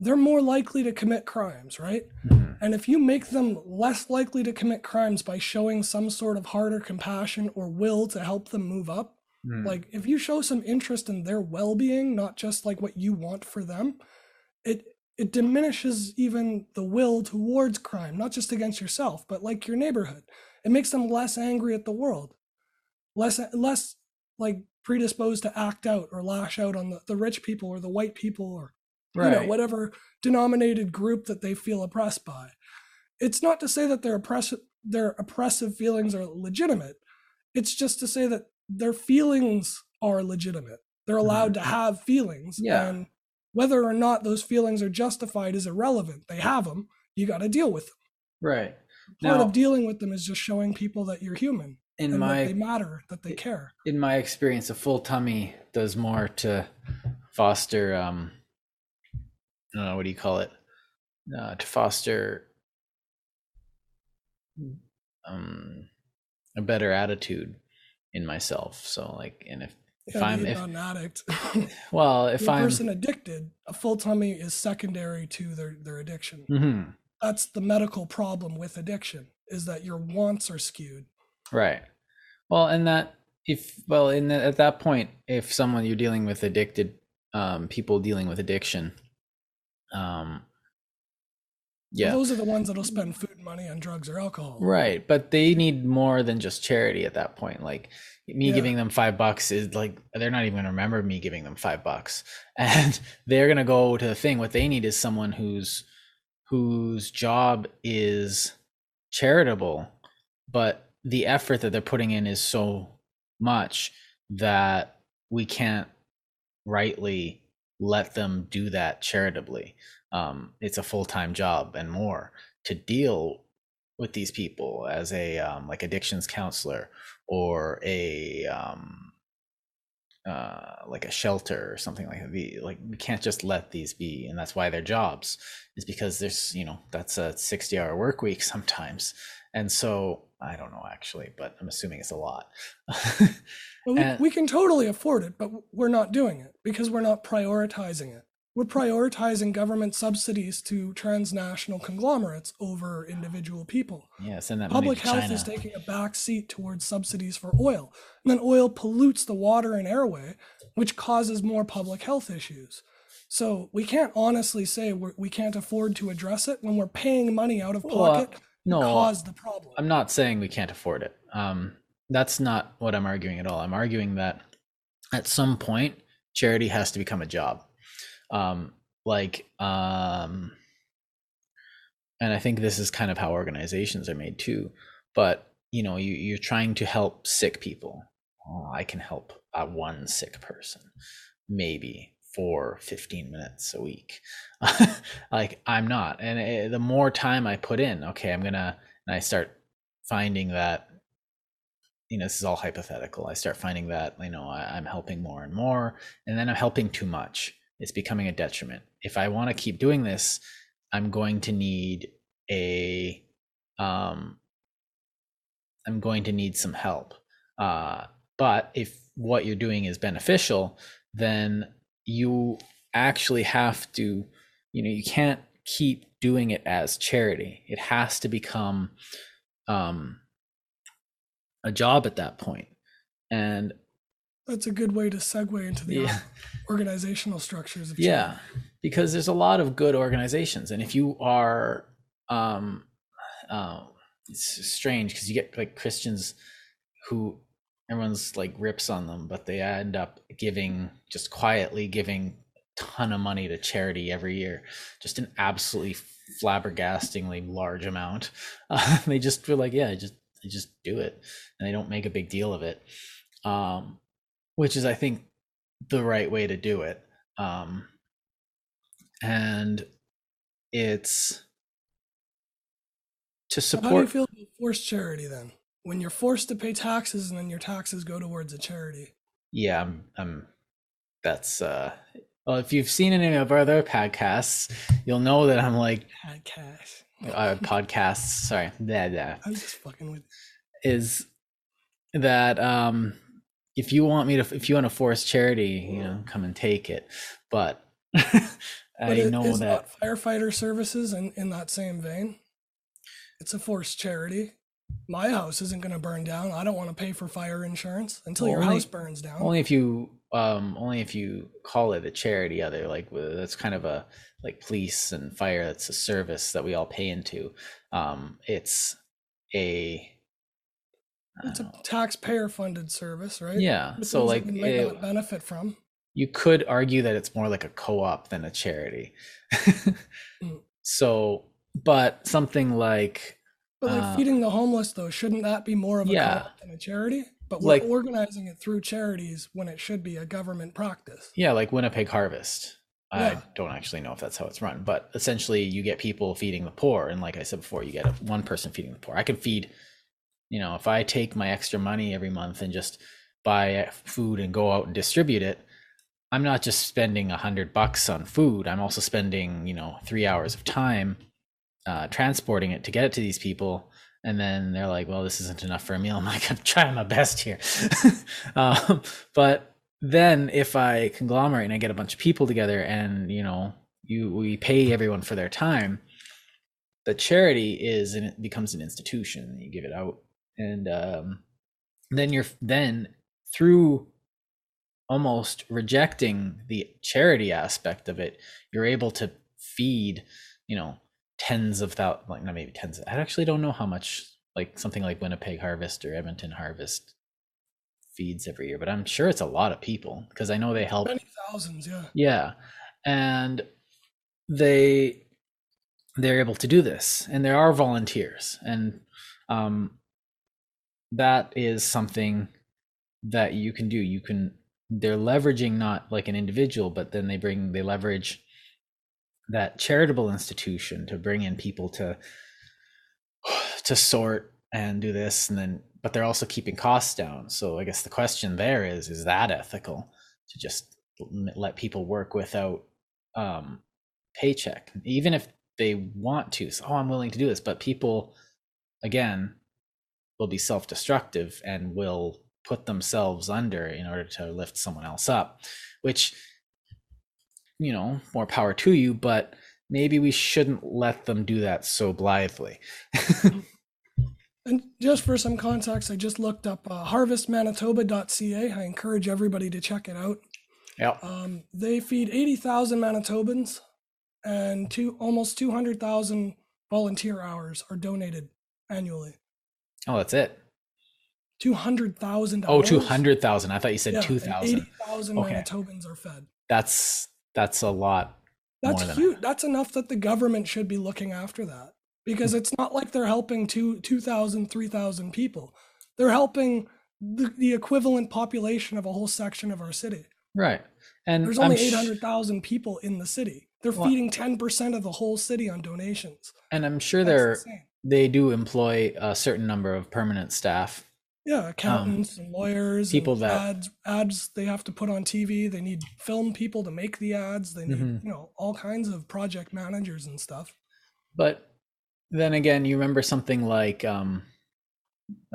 they're more likely to commit crimes, right? Mhm. And if you make them less likely to commit crimes by showing some sort of heart or compassion or will to help them move up, Mm. like if you show some interest in their well-being, not just like what you want for them, it it diminishes even the will towards crime, not just against yourself, but like your neighborhood. It makes them less angry at the world, less less like predisposed to act out or lash out on the, the rich people or the white people or you know whatever denominated group that they feel oppressed by. It's not to say that their oppressive their oppressive feelings are legitimate. It's just to say that their feelings are legitimate. They're allowed to have feelings Yeah. and whether or not those feelings are justified is irrelevant. They have them you got to deal with them right. part Now, of dealing with them is just showing people that you're human in and that they matter that they care. in my experience, a full tummy does more to foster um I what do you call it? Uh, to foster um a better attitude in myself. So like and if if Yeah, I'm if an addict well if If a I'm person addicted a full tummy is secondary to their, their addiction Mhm, that's the medical problem with addiction is that your wants are skewed right. Well, and that if well in the, at that point if someone you're dealing with addicted um people dealing with addiction um yeah those are the ones that'll spend food money on drugs or alcohol Right, but they need more than just charity at that point. Like me Yeah. giving them five bucks is like they're not even gonna remember me giving them five bucks, and they're gonna go to the thing. What they need is someone who's whose job is charitable, but the effort that they're putting in is so much that we can't rightly let them do that charitably. Um, it's a full time job and more to deal with these people as a um, like addictions counselor or a um, uh, like a shelter or something like that. Like we can't just let these be, and that's why their jobs is because there's you know that's a sixty hour work week sometimes, and so I don't know actually, but I'm assuming it's a lot. Well, we, And- we can totally afford it but we're not doing it because we're not prioritizing it we're prioritizing government subsidies to transnational conglomerates over individual people yeah, send that money public to health China. is taking a back seat towards subsidies for oil and then oil pollutes the water and airway which causes more public health issues so we can't honestly say we're, we can't afford to address it when we're paying money out of Well, uh, pocket no, to cause the problem I'm not saying we can't afford it. Um, that's not what I'm arguing at all. I'm arguing that at some point, charity has to become a job. Um, like, um, and I think this is kind of how organizations are made too. But you know you, you're trying to help sick people oh, i can help uh, one sick person maybe for 15 minutes a week like i'm not and it, the more time i put in okay i'm gonna and i start finding that you know this is all hypothetical. I start finding that you know I, i'm helping more and more and then i'm helping too much. It's becoming a detriment. If i want to keep doing this i'm going to need a um i'm going to need some help. Uh but if what you're doing is beneficial then you actually have to you know you can't keep doing it as charity. It has to become um a job at that point. And That's a good way to segue into the yeah. organizational structures of yeah because there's a lot of good organizations and if you are um uh, it's strange because you get like christians who everyone's like rips on them but they end up giving just quietly giving a ton of money to charity every year just an absolutely flabbergastingly large amount. Uh, they just feel like yeah just they just do it and they don't make a big deal of it um which is i think the right way to do it um and it's to So How do you support feel about forced charity then? When you're forced to pay taxes and then your taxes go towards a charity. yeah i'm i'm that's uh well if you've seen any of our other podcasts you'll know that i'm like Had cash. Uh podcasts sorry blah, blah, I'm just fucking with is that um if you want me to if you want to force charity you know come and take it but i But it know is that firefighter services in, in that same vein. It's a forced charity. My house isn't going to burn down. I don't want to pay for fire insurance until your Only- house burns down. only if you um only if you call it a charity other like that's kind of a like police and fire that's a service that we all pay into um it's a it's a taxpayer funded service, right? yeah The so like it- not benefit from. you could argue that it's more like a co-op than a charity Mm. so but something like But like Uh, feeding the homeless, though, shouldn't that be more of a Yeah. co-op than a charity? But we're Like- organizing it through charities when it should be a government practice. yeah like winnipeg harvest i Yeah. don't actually know if that's how it's run but essentially you get people feeding the poor and like i said before you get a, one person feeding the poor i can feed you know if i take my extra money every month and just buy food and go out and distribute it i'm not just spending a hundred bucks on food i'm also spending you know three hours of time uh, transporting it to get it to these people and then they're like well this isn't enough for a meal. I'm like i'm trying my best here. Um, but then if i conglomerate and i get a bunch of people together and you know you we pay everyone for their time the charity is and it becomes an institution you give it out. And um, then you're then through almost rejecting the charity aspect of it you're able to feed you know tens of thousands like not maybe tens i actually don't know how much like something like winnipeg harvest or edmonton harvest feeds every year but i'm sure it's a lot of people because i know they help Many thousands, yeah. yeah. And they they're able to do this and there are volunteers and um that is something that you can do. You can they're leveraging not like an individual but then they bring they leverage that charitable institution to bring in people to to sort and do this and then but they're also keeping costs down. So I guess the question there is is that ethical to just let people work without um paycheck even if they want to so, oh i'm willing to do this but people again will be self-destructive and will put themselves under in order to lift someone else up which you know more power to you but maybe we shouldn't let them do that so blithely And just for some context, I just looked up uh, harvestmanitoba.ca. I encourage everybody to check it out. yep Um, they feed 80,000 Manitobans, and two, almost 200,000 volunteer hours are donated annually. oh that's it 200,000. Oh, 200,000. i thought you said Yeah, 2000 80,000 Okay. Manitobans are fed. that's that's a lot That's more than I- huge. That's enough that the government should be looking after that. because it's not like they're helping two 2000 3000 people they're helping the, the equivalent population of a whole section of our city right and there's only sh- 800,000 people in the city they're Well- feeding 10% of the whole city on donations and i'm sure That's they're insane. they do employ a certain number of permanent staff yeah accountants and lawyers Um, people and that- ads ads they have to put on tv they need film people to make the ads. They need Mhm. you know all kinds of project managers and stuff. But then again, you remember something like, um,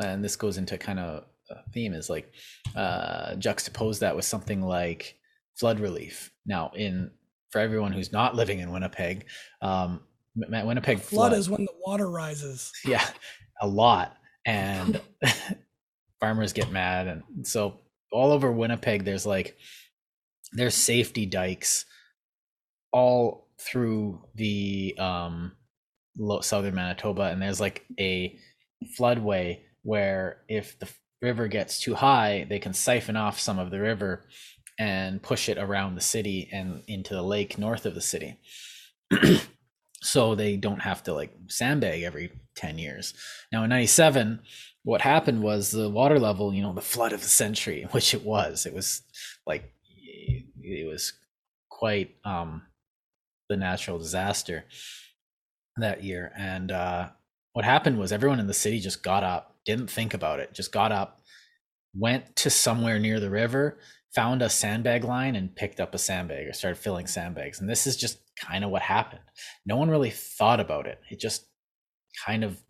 and this goes into kind of a theme is like uh, juxtapose that with something like flood relief. Now, in for everyone who's not living in Winnipeg, um, Winnipeg flood is when the water rises. Yeah, a lot, and farmers get mad, and so all over Winnipeg, there's like there's safety dikes all through the um southern Manitoba, and there's like a floodway where if the river gets too high, they can siphon off some of the river and push it around the city and into the lake north of the city. so they don't have to like sandbag every 10 years. Now in 97, what happened was the water level, you know, the flood of the century, which it was. It was like it was quite um the natural disaster that year. And uh, what happened was everyone in the city just got up, didn't think about it, just got up, went to somewhere near the river, found a sandbag line, and picked up a sandbag or started filling sandbags. And this is just kind of what happened. No one really thought about it. It just kind of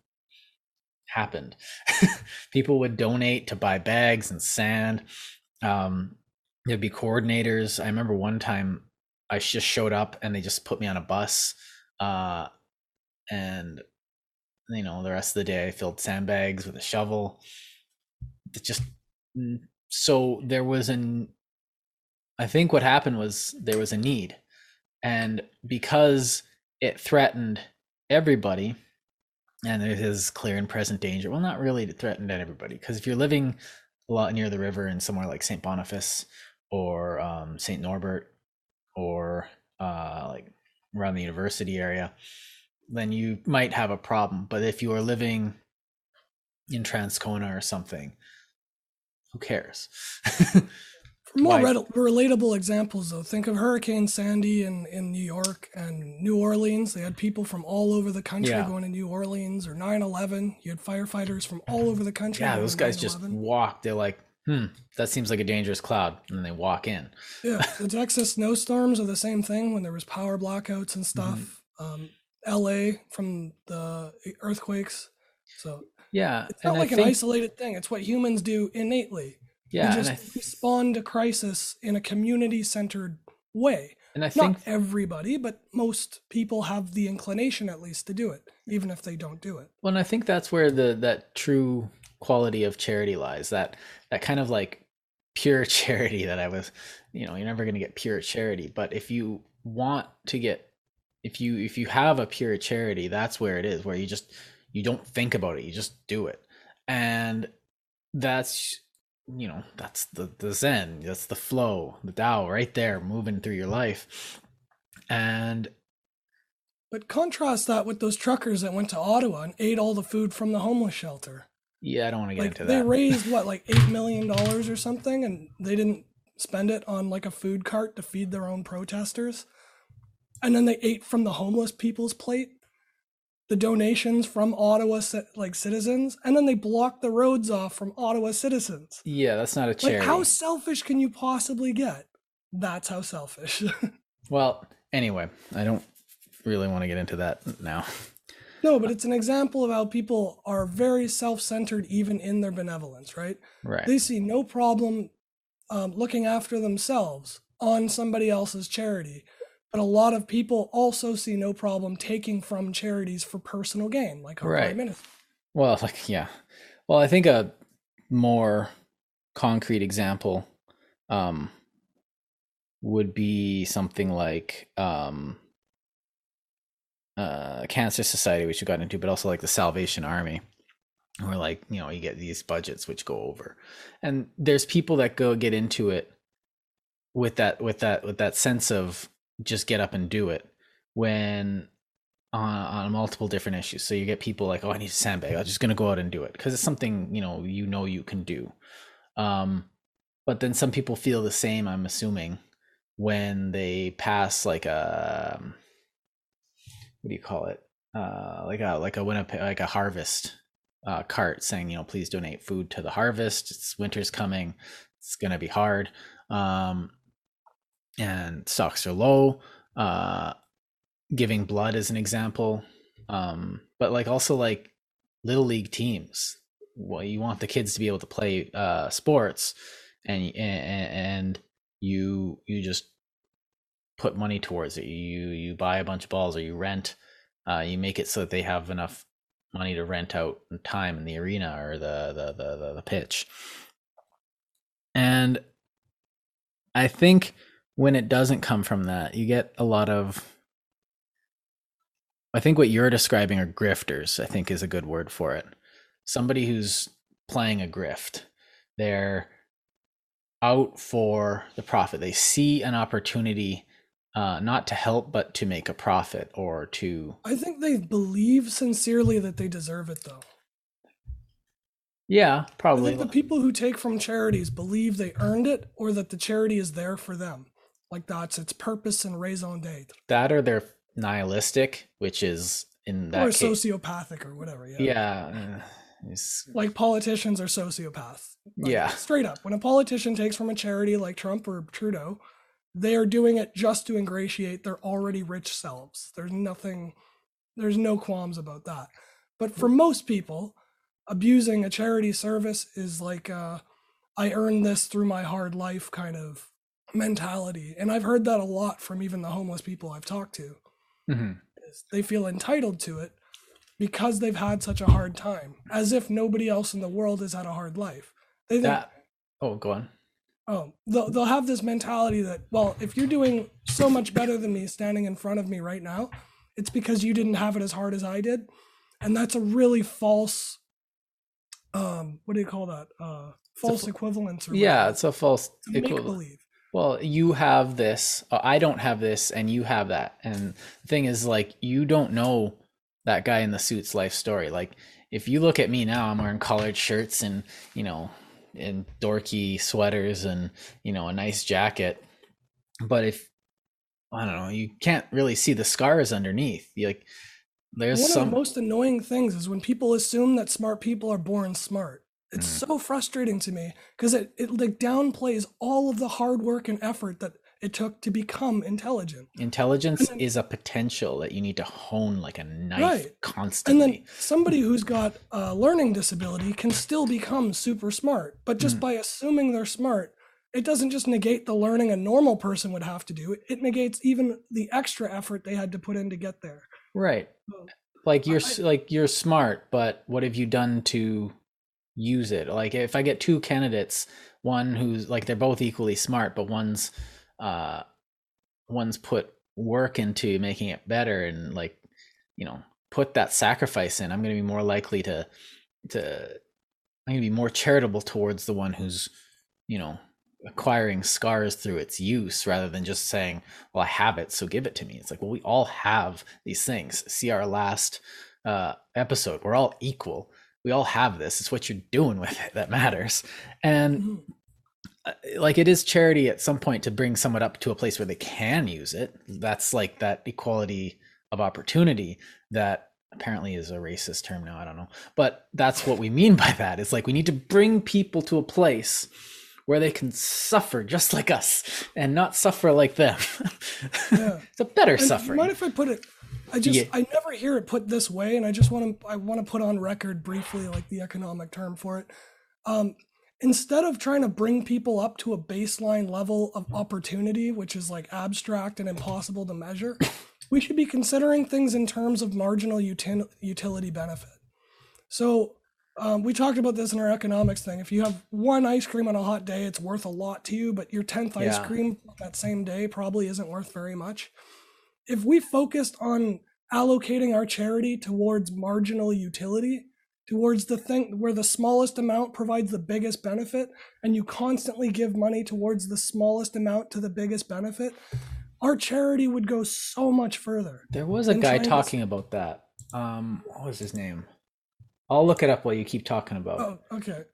happened. People would donate to buy bags and sand. Um, there'd be coordinators. I remember one time I just showed up and they just put me on a bus. Uh, and you know the rest of the day i filled sandbags with a shovel it just so there was an i think what happened was there was a need and because it threatened everybody and there is clear and present danger well not really threatened everybody because if you're living a lot near the river in somewhere like st boniface or um, st norbert or uh, like around the university area then you might have a problem. But if you are living in Transcona or something, who cares? More rel- relatable examples, though, think of Hurricane Sandy in, in New York and New Orleans. They had people from all over the country Yeah. going to New Orleans or 9 11. You had firefighters from all over the country. yeah, those guys just 9/11. walk. They're like, hmm, that seems like a dangerous cloud. And then they walk in. Yeah, the Texas snowstorms are the same thing when there was power blackouts and stuff. Mm-hmm. Um, LA from the earthquakes. So Yeah. it's not like I an think, isolated thing. It's what humans do innately. Yeah, we just I, respond to crisis in a community-centered way. and I think Not everybody, but most people have the inclination at least to do it, even if they don't do it. Well, and I think that's where the that true quality of charity lies. That that kind of like pure charity that I was, you know, you're never going to get pure charity, but if you want to get if you if you have a pure charity, that's where it is, where you just you don't think about it, you just do it. And that's you know, that's the the zen, that's the flow, the Tao right there moving through your life. And But contrast that with those truckers that went to Ottawa and ate all the food from the homeless shelter. yeah, I don't want to get Like into that they raised what, like eight million dollars or something, and they didn't spend it on like a food cart to feed their own protesters. And then they ate from the homeless people's plate, the donations from Ottawa like citizens, and then they block the roads off from Ottawa citizens. yeah, that's not a charity. Like how selfish can you possibly get? That's how selfish. Well, anyway, I don't really want to get into that now. no, but it's an example of how people are very self-centered even in their benevolence, right? Right. They see no problem um, looking after themselves on somebody else's charity. But a lot of people also see no problem taking from charities for personal gain, like our Right. minister. Well, like yeah. Well, I think a more concrete example um would be something like um uh Cancer Society, which you got into, but also like the Salvation Army. Where like, you know, you get these budgets which go over. And there's people that go get into it with that with that with that sense of just get up and do it when on, on multiple different issues. So you get people like, oh, I need a sandbag. I'm just going to go out and do it because it's something, you know, you know you can do. Um, but then some people feel the same, I'm assuming, when they pass like a, um, what do you call it? Uh, like a, like a Winnipeg, like a harvest uh, cart saying, you know, please donate food to the harvest. It's winter's coming. It's going to be hard. Um, and stocks are low. Uh, giving blood as an example um but like also like little league teams well you want the kids to be able to play uh sports and and, and you you just put money towards it you you buy a bunch of balls or you rent uh you make it so that they have enough money to rent out time in the arena or the the the, the, the pitch and i think when it doesn't come from that you get a lot of I think what you're describing are grifters, I think is a good word for it. Somebody who's playing a grift. They're out for the profit. They see an opportunity uh, not to help, but to make a profit or to. I think they believe sincerely that they deserve it, though. Yeah, probably. I think the people who take from charities believe they earned it or that the charity is there for them. Like that's its purpose and raison d'etre. That or they're nihilistic, which is in that or case, sociopathic or whatever. Yeah. Yeah. uh, Like politicians are sociopaths. Like, Yeah. Straight up. When a politician takes from a charity like Trump or Trudeau, they are doing it just to ingratiate their already rich selves. There's nothing, there's no qualms about that. But for most people, abusing a charity service is like, uh, I earned this through my hard life kind of mentality. And I've heard that a lot from even the homeless people I've talked to. Mhm. they feel entitled to it because they've had such a hard time, as if nobody else in the world has had a hard life. They think, that. Oh, go on. oh, they'll, they'll have this mentality that, well, if you're doing so much better than me standing in front of me right now, it's because you didn't have it as hard as I did. And that's a really false, um, what do you call that? Uh, false fa- equivalence. Or Yeah, whatever. it's a false. make equivalent. Well, you have this, uh, I don't have this, and you have that. And the thing is, like, you don't know that guy in the suit's life story. Like, if you look at me now, I'm wearing collared shirts and, you know, and dorky sweaters and, you know, a nice jacket. But if, I don't know, you can't really see the scars underneath. You, like, there's One some. of the most annoying things is when people assume that smart people are born smart. It's Mm. so frustrating to me because it, it like downplays all of the hard work and effort that it took to become intelligent. Intelligence then- is a potential that you need to hone like a knife Right. And then somebody who's got a learning disability can still become super smart, but just Mm. by assuming they're smart, it doesn't just negate the learning a normal person would have to do. It negates even the extra effort they had to put in to get there. Right. So, Like you're I- like you're smart, but what have you done to use it? Like if I get two candidates, one who's like they're both equally smart, but one's uh one's put work into making it better and like you know put that sacrifice in, I'm going to be more likely to to I'm going to be more charitable towards the one who's you know acquiring scars through its use rather than just saying well i have it so give it to me. It's like well we all have these things. See our last uh episode. We're all equal we all have this it's what you're doing with it that matters and mhm. uh, like it is charity at some point to bring someone up to a place where they can use it that's like that equality of opportunity that apparently is a racist term now i don't know but that's what we mean by that it's like we need to bring people to a place where they can suffer just like us and not suffer like them Yeah. it's a better And suffering what if I put it? I just Yeah. I never hear it put this way, and I just want to I want to put on record briefly like the economic term for it. Um, instead of trying to bring people up to a baseline level of opportunity, which is like abstract and impossible to measure, we should be considering things in terms of marginal util- utility benefit. So. Um, we talked about this in our economics thing. If you have one ice cream on a hot day, it's worth a lot to you, but your 10th ice cream that same day probably isn't worth very much if we focused on allocating our charity towards marginal utility, towards the thing where the smallest amount provides the biggest benefit, and you constantly give money towards the smallest amount to the biggest benefit, our charity would go so much further. There was a guy talking about that. Um, what was his name? I'll look it up while you keep talking about. it. Oh, okay.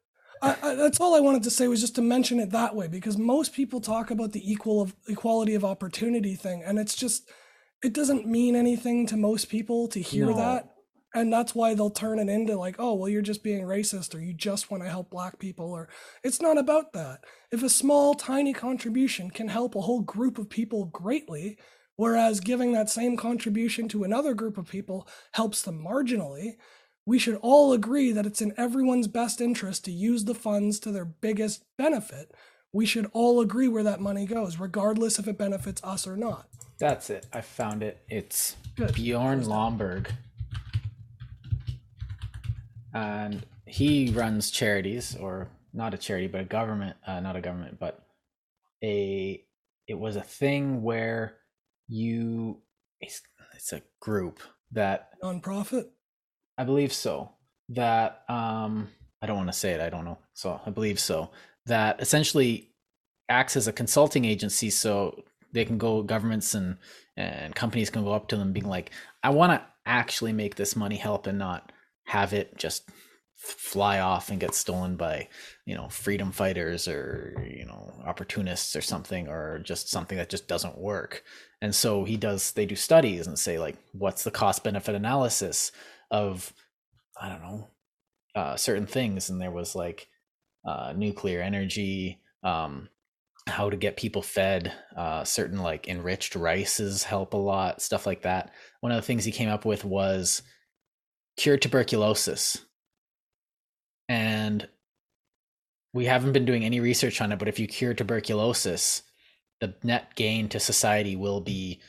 I, I, that's all I wanted to say was just to mention it that way because most people talk about the equal of equality of opportunity thing, and it's just it doesn't mean anything to most people to hear No. that, and that's why they'll turn it into like, oh, well, you're just being racist, or you just want to help black people, or it's not about that. If a small, tiny contribution can help a whole group of people greatly, whereas giving that same contribution to another group of people helps them marginally, we should all agree that it's in everyone's best interest to use the funds to their biggest benefit. We should all agree where that money goes, regardless if it benefits us or not. That's it. I found it. It's Good. Bjorn Lomborg. And he runs charities, or not a charity, but a government, uh, not a government, but a, it was a thing where you, it's, it's a group that Nonprofit? I believe so. That um I don't want to say it, I don't know. So I believe so. That essentially acts as a consulting agency so they can go governments and and companies can go up to them being like, I want to actually make this money help and not have it just fly off and get stolen by, you know, freedom fighters or, you know, opportunists or something or just something that just doesn't work. And so he does they do studies and say like what's the cost benefit analysis of I don't know uh, certain things, and there was like uh, nuclear energy, um, how to get people fed, uh, certain like enriched rices help a lot, stuff like that. One of the things he came up with was cure tuberculosis, and we haven't been doing any research on it. But if you cure tuberculosis, the net gain to society will be,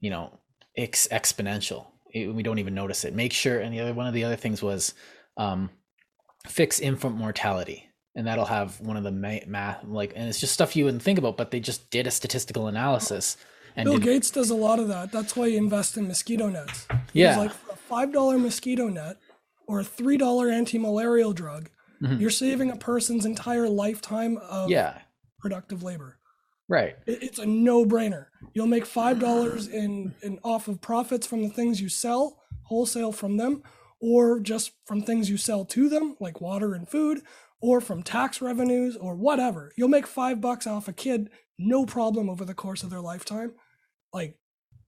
you know, ex- exponential it- we don't even notice it. Make sure, and the other one of the other things was um, fix infant mortality, and that'll have one of the ma- math like, and it's just stuff you wouldn't think about, but they just did a statistical analysis and Bill did, Gates does a lot of that. That's why you invest in mosquito nets. Yeah. It's like a five dollar mosquito net or a three dollar anti malarial drug, Mhm. you're saving a person's entire lifetime of yeah, productive labor. right, It- It's a no-brainer. You'll make five dollars in, in off of profits from the things you sell, wholesale from them, or just from things you sell to them, like water and food, or from tax revenues or whatever. You'll make five bucks off a kid, no problem over the course of their lifetime. Like,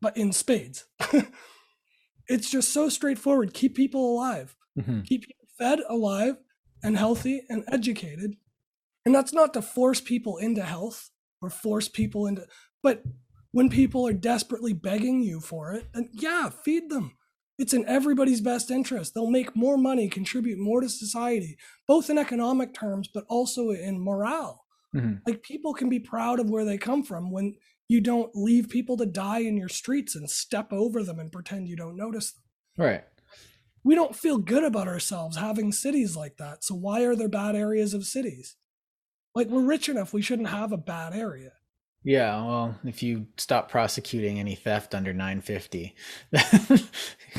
but in spades. it's just so straightforward. Keep people alive Mhm. keep people fed, alive, and healthy and educated. And that's not to force people into health or force people into, but when people are desperately begging you for it, then yeah, feed them. It's in everybody's best interest. They'll make more money, contribute more to society, both in economic terms, but also in morale. Mhm. Like people can be proud of where they come from when you don't leave people to die in your streets and step over them and pretend you don't notice them right, we don't feel good about ourselves having cities like that. So why are there bad areas of cities? Like we're rich enough, we shouldn't have a bad area. Yeah. Well, if you stop prosecuting any theft under nine fifty,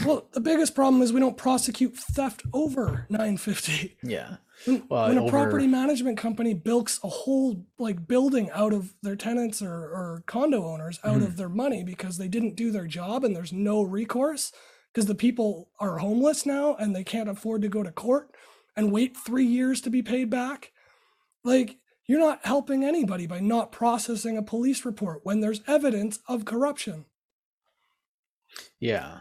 Well, the biggest problem is we don't prosecute theft over 950. yeah, When, Well, when a over- property management company bilks a whole like building out of their tenants or, or condo owners out Mhm. of their money because they didn't do their job and there's no recourse because the people are homeless now and they can't afford to go to court and wait three years to be paid back. Like you're not helping anybody by not processing a police report when there's evidence of corruption. yeah.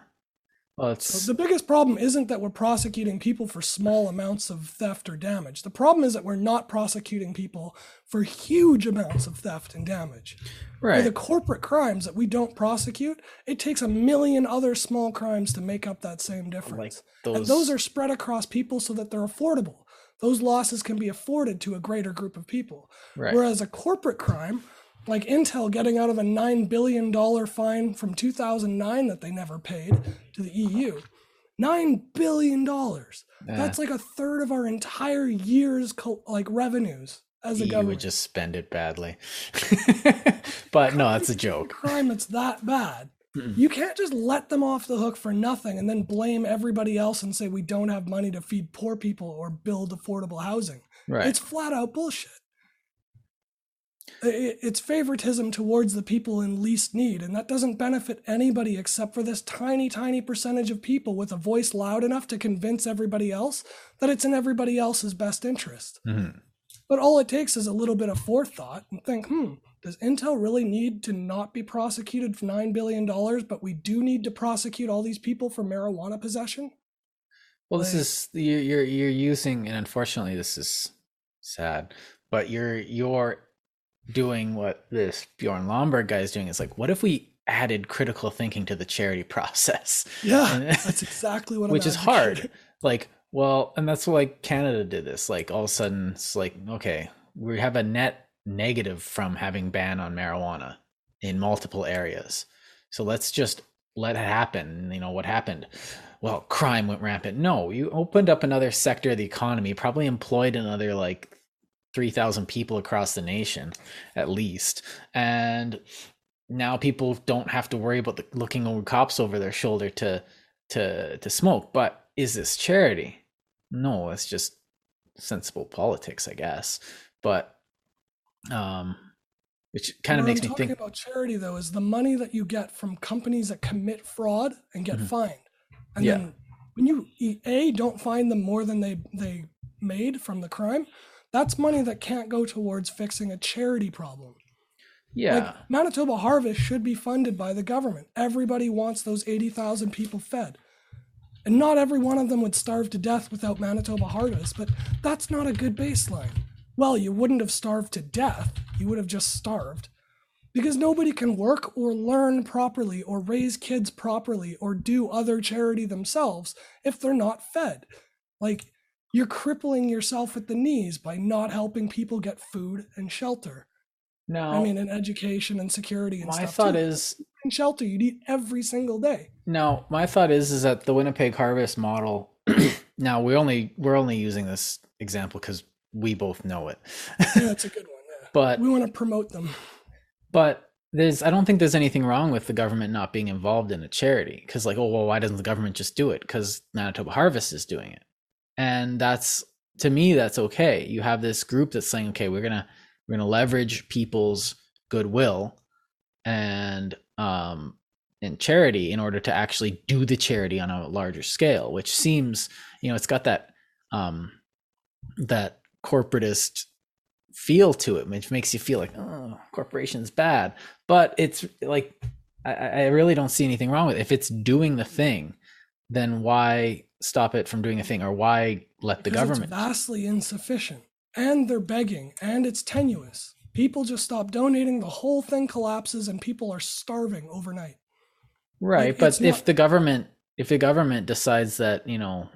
Well, it's So the biggest problem isn't that we're prosecuting people for small amounts of theft or damage. The problem is that we're not prosecuting people for huge amounts of theft and damage. For right. the corporate crimes that we don't prosecute, it takes a million other small crimes to make up that same difference. like and those. those are spread across people so that they're affordable. Those losses can be afforded to a greater group of people. right. Whereas a corporate crime, like Intel getting out of a $9 billion fine from 2009 that they never paid to the EU, $9 billion. Yeah. That's like a third of our entire year's co- like revenues as a you government. would just spend it badly. but no, that's a joke. crime that's that bad. Mm-mm. You can't just let them off the hook for nothing and then blame everybody else and say we don't have money to feed poor people or build affordable housing. Right. It's flat out bullshit. it's favoritism towards the people in least need and that doesn't benefit anybody except for this tiny tiny percentage of people with a voice loud enough to convince everybody else that it's in everybody else's best interest mm-hmm. but all it takes is a little bit of forethought and think hmm does intel really need to not be prosecuted for $9 billion but we do need to prosecute all these people for marijuana possession well this is you're you're using and unfortunately this is sad but you're you're doing what this Bjorn Lomborg guy is doing. Is like, what if we added critical thinking to the charity process? Yeah, that's exactly what. Which is hard. Like, well, and that's like Canada did this. Like, all of a sudden, it's like, okay, we have a net negative from having ban on marijuana in multiple areas. So let's just let it happen. You know what happened? Well, crime went rampant. No, you opened up another sector of the economy, probably employed another like 3,000 people across the nation, at least. And now people don't have to worry about the, looking over cops over their shoulder to to to smoke. But is this charity? No, it's just sensible politics, I guess. But um which kind of makes I'm me think about charity though is the money that you get from companies that commit fraud and get mm-hmm. fined. And yeah. then when you a don't find them more than they they made from the crime, that's money that can't go towards fixing a charity problem. Yeah. Like Manitoba Harvest should be funded by the government. Everybody wants those 80,000 people fed. And not every one of them would starve to death without Manitoba Harvest, but that's not a good baseline. Well, you wouldn't have starved to death, you would have just starved. Because nobody can work or learn properly or raise kids properly or do other charity themselves if they're not fed. Like, you're crippling yourself at the knees by not helping people get food and shelter. No, I mean, and education and security and my stuff. My thought too. is and shelter you'd eat every single day. No, my thought is is that the Winnipeg Harvest model. now we only we're only using this example because we both know it. yeah, it's a good one. Yeah. But we want to promote them. But there's I don't think there's anything wrong with the government not being involved in a charity because like oh well why doesn't the government just do it because Manitoba Harvest is doing it and that's to me that's okay you have this group that's saying okay we're gonna we're gonna leverage people's goodwill and um and charity in order to actually do the charity on a larger scale which seems you know it's got that um that corporatist feel to it which makes you feel like oh corporation's bad. But it's like I, I really don't see anything wrong with it. If it's doing the thing then why stop it from doing a thing? Or why let the because government it's vastly insufficient and they're begging and it's tenuous. People just stop donating the whole thing collapses and people are starving overnight. Right like, but if not... the government if the government decides that you know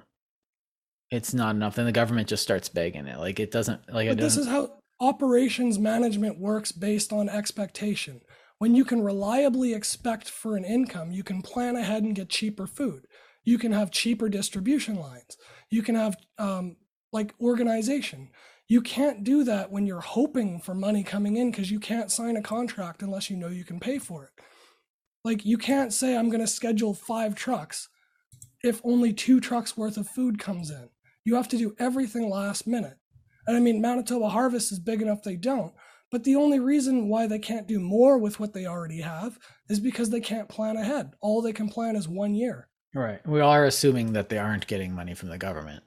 it's not enough then the government just starts begging it like it doesn't like but this is how operations management works based on expectation when you can reliably expect for an income you can plan ahead and get cheaper food you can have cheaper distribution lines. You can have um, like organization. You can't do that when you're hoping for money coming in because you can't sign a contract unless you know you can pay for it. Like you can't say I'm going to schedule five trucks if only two trucks worth of food comes in. You have to do everything last minute. And I mean, Manitoba Harvest is big enough they don't. But the only reason why they can't do more with what they already have is because they can't plan ahead. All they can plan is one year. Right. We are assuming that they aren't getting money from the government.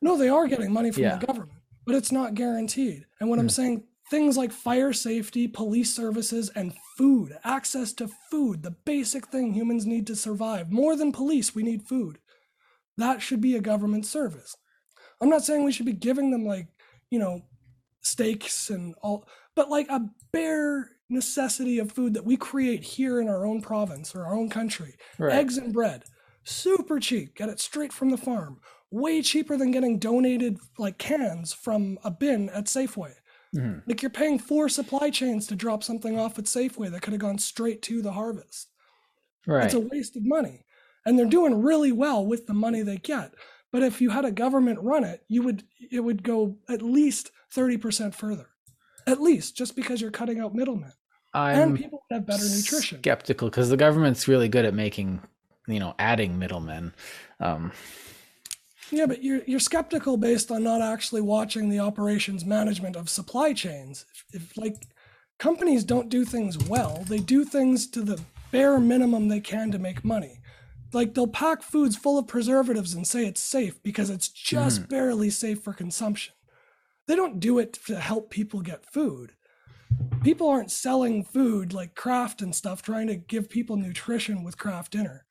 No, they are getting money from yeah. the government, but it's not guaranteed. And what mm. I'm saying, things like fire safety, police services, and food, access to food, the basic thing humans need to survive. More than police, we need food. That should be a government service. I'm not saying we should be giving them like, you know, steaks and all, but like a bare necessity of food that we create here in our own province or our own country. Right. Eggs and bread super cheap. Get it straight from the farm. Way cheaper than getting donated like cans from a bin at Safeway. Mm-hmm. Like you're paying four supply chains to drop something off at Safeway that could have gone straight to the harvest. Right. It's a waste of money. And they're doing really well with the money they get. But if you had a government run it, you would it would go at least 30% further. At least just because you're cutting out middlemen. I'm and people would have better nutrition. Skeptical because the government's really good at making you know adding middlemen um, yeah but you're you're skeptical based on not actually watching the operations management of supply chains if, if like companies don't do things well. They do things to the bare minimum they can to make money. Like they'll pack foods full of preservatives and say it's safe because it's just Mhm. barely safe for consumption. They don't do it to help people get food. People aren't selling food like Kraft and stuff trying to give people nutrition with Kraft dinner.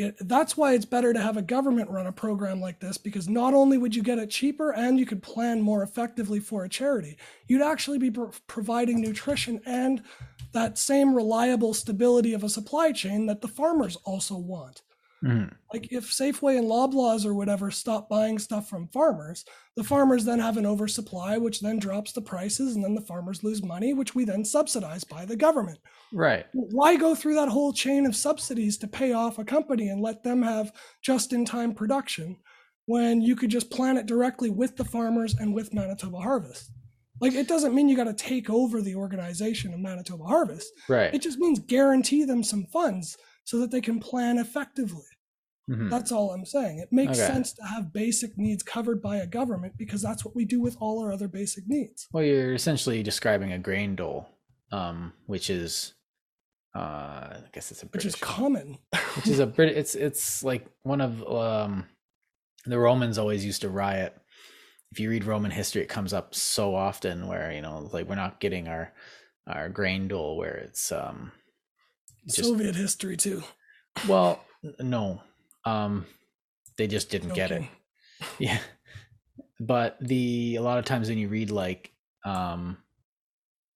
It, that's why it's better to have a government run a program like this because not only would you get it cheaper and you could plan more effectively for a charity, you'd actually be pro- providing nutrition and that same reliable stability of a supply chain that the farmers also want. Mhm. Like if Safeway and Loblaws or whatever stop buying stuff from farmers, the farmers then have an oversupply, which then drops the prices, and then the farmers lose money, which we then subsidize by the government. Right. Why go through that whole chain of subsidies to pay off a company and let them have just in time production when you could just plan it directly with the farmers and with Manitoba Harvest? Like it doesn't mean you got to take over the organization of Manitoba Harvest. Right. It just means guarantee them some funds so that they can plan effectively. Mhm. That's all I'm saying. It makes Okay. sense to have basic needs covered by a government because that's what we do with all our other basic needs. Well, you're essentially describing a grain dole, um, which is, uh, I guess it's a Which is common. which is a Brit. It's it's like one of um, the Romans always used to riot. If you read Roman history, it comes up so often where you know, like we're not getting our our grain dole where it's um, just Soviet history too. well, no, um, they just didn't get it. Yeah. But the a lot of times when you read like um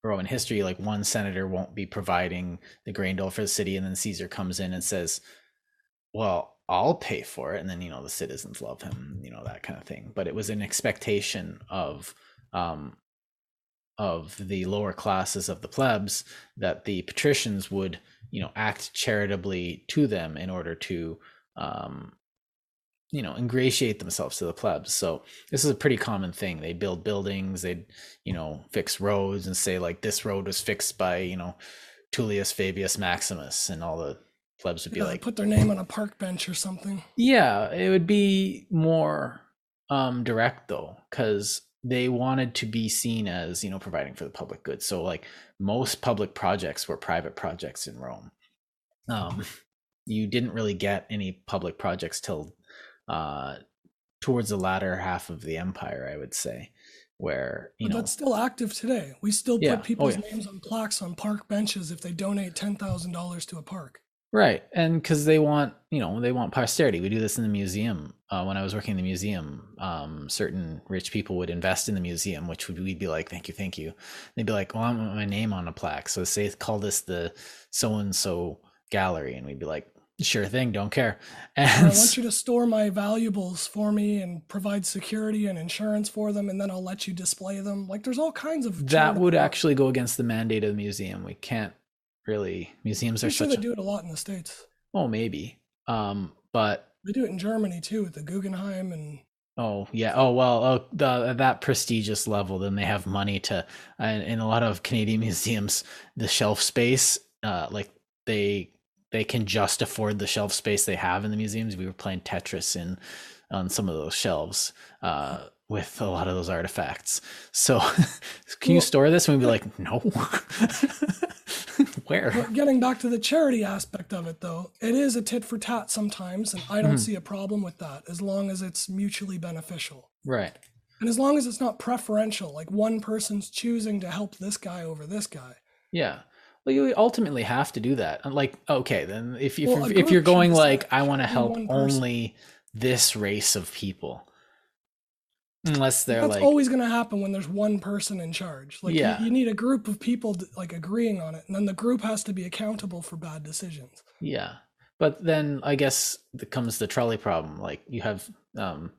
Roman history, like one senator won't be providing the grain dole for the city, and then Caesar comes in and says, Well, I'll pay for it, and then you know the citizens love him, you know, that kind of thing. But it was an expectation of um of the lower classes of the plebs that the patricians would, you know, act charitably to them in order to um you know ingratiate themselves to the plebs so this is a pretty common thing they build buildings they'd you know fix roads and say like this road was fixed by you know tullius fabius maximus and all the plebs would be Yeah, like put their name on a park bench or something. yeah it would be more um direct though because they wanted to be seen as you know providing for the public good so like most public projects were private projects in rome um you didn't really get any public projects till uh towards the latter half of the empire i would say where you But know that's still active today. We still Yeah. Oh, put people's yeah. names on plaques on park benches if they donate ten thousand dollars to a park. Right, and because they want, you know, they want posterity. We do this in the museum. Uh, when I was working in the museum, um, certain rich people would invest in the museum, which would we'd be like, "Thank you, thank you." They'd be like, "Well, I want my name on a plaque." So say, call this the so and so gallery, and we'd be like, "Sure thing, don't care." Or I want you to store my valuables for me and provide security and insurance for them, and then I'll let you display them. Like there's all kinds of that would actually go against the mandate of the museum. We can't really. Museums are I'm sure such. they A, do it a lot in the states. oh, maybe. Um, but They do it in Germany too, with the Guggenheim and Oh yeah. Oh well. Oh, the, at that prestigious level, then they have money to. In a lot of Canadian museums, the shelf space, uh, like they they can just afford the shelf space they have in the museums. We were playing Tetris in on some of those shelves uh, with a lot of those artifacts. So, can you store this? And we'd be like, no. Where? But getting back to the charity aspect of it, though, it is a tit for tat sometimes, and I don't Mhm. see a problem with that as long as it's mutually beneficial. Right. And as long as it's not preferential, like one person's choosing to help this guy over this guy. Yeah. Well, you ultimately have to do that. Like, okay, then if if, Well, you're, if you're going like, I want to help only this race of people, unless they're That's like, always going to happen when there's one person in charge. Like, you- Yeah. you, need a group of people like agreeing on it, and then the group has to be accountable for bad decisions. yeah. But then I guess comes the trolley problem. Like you have, um,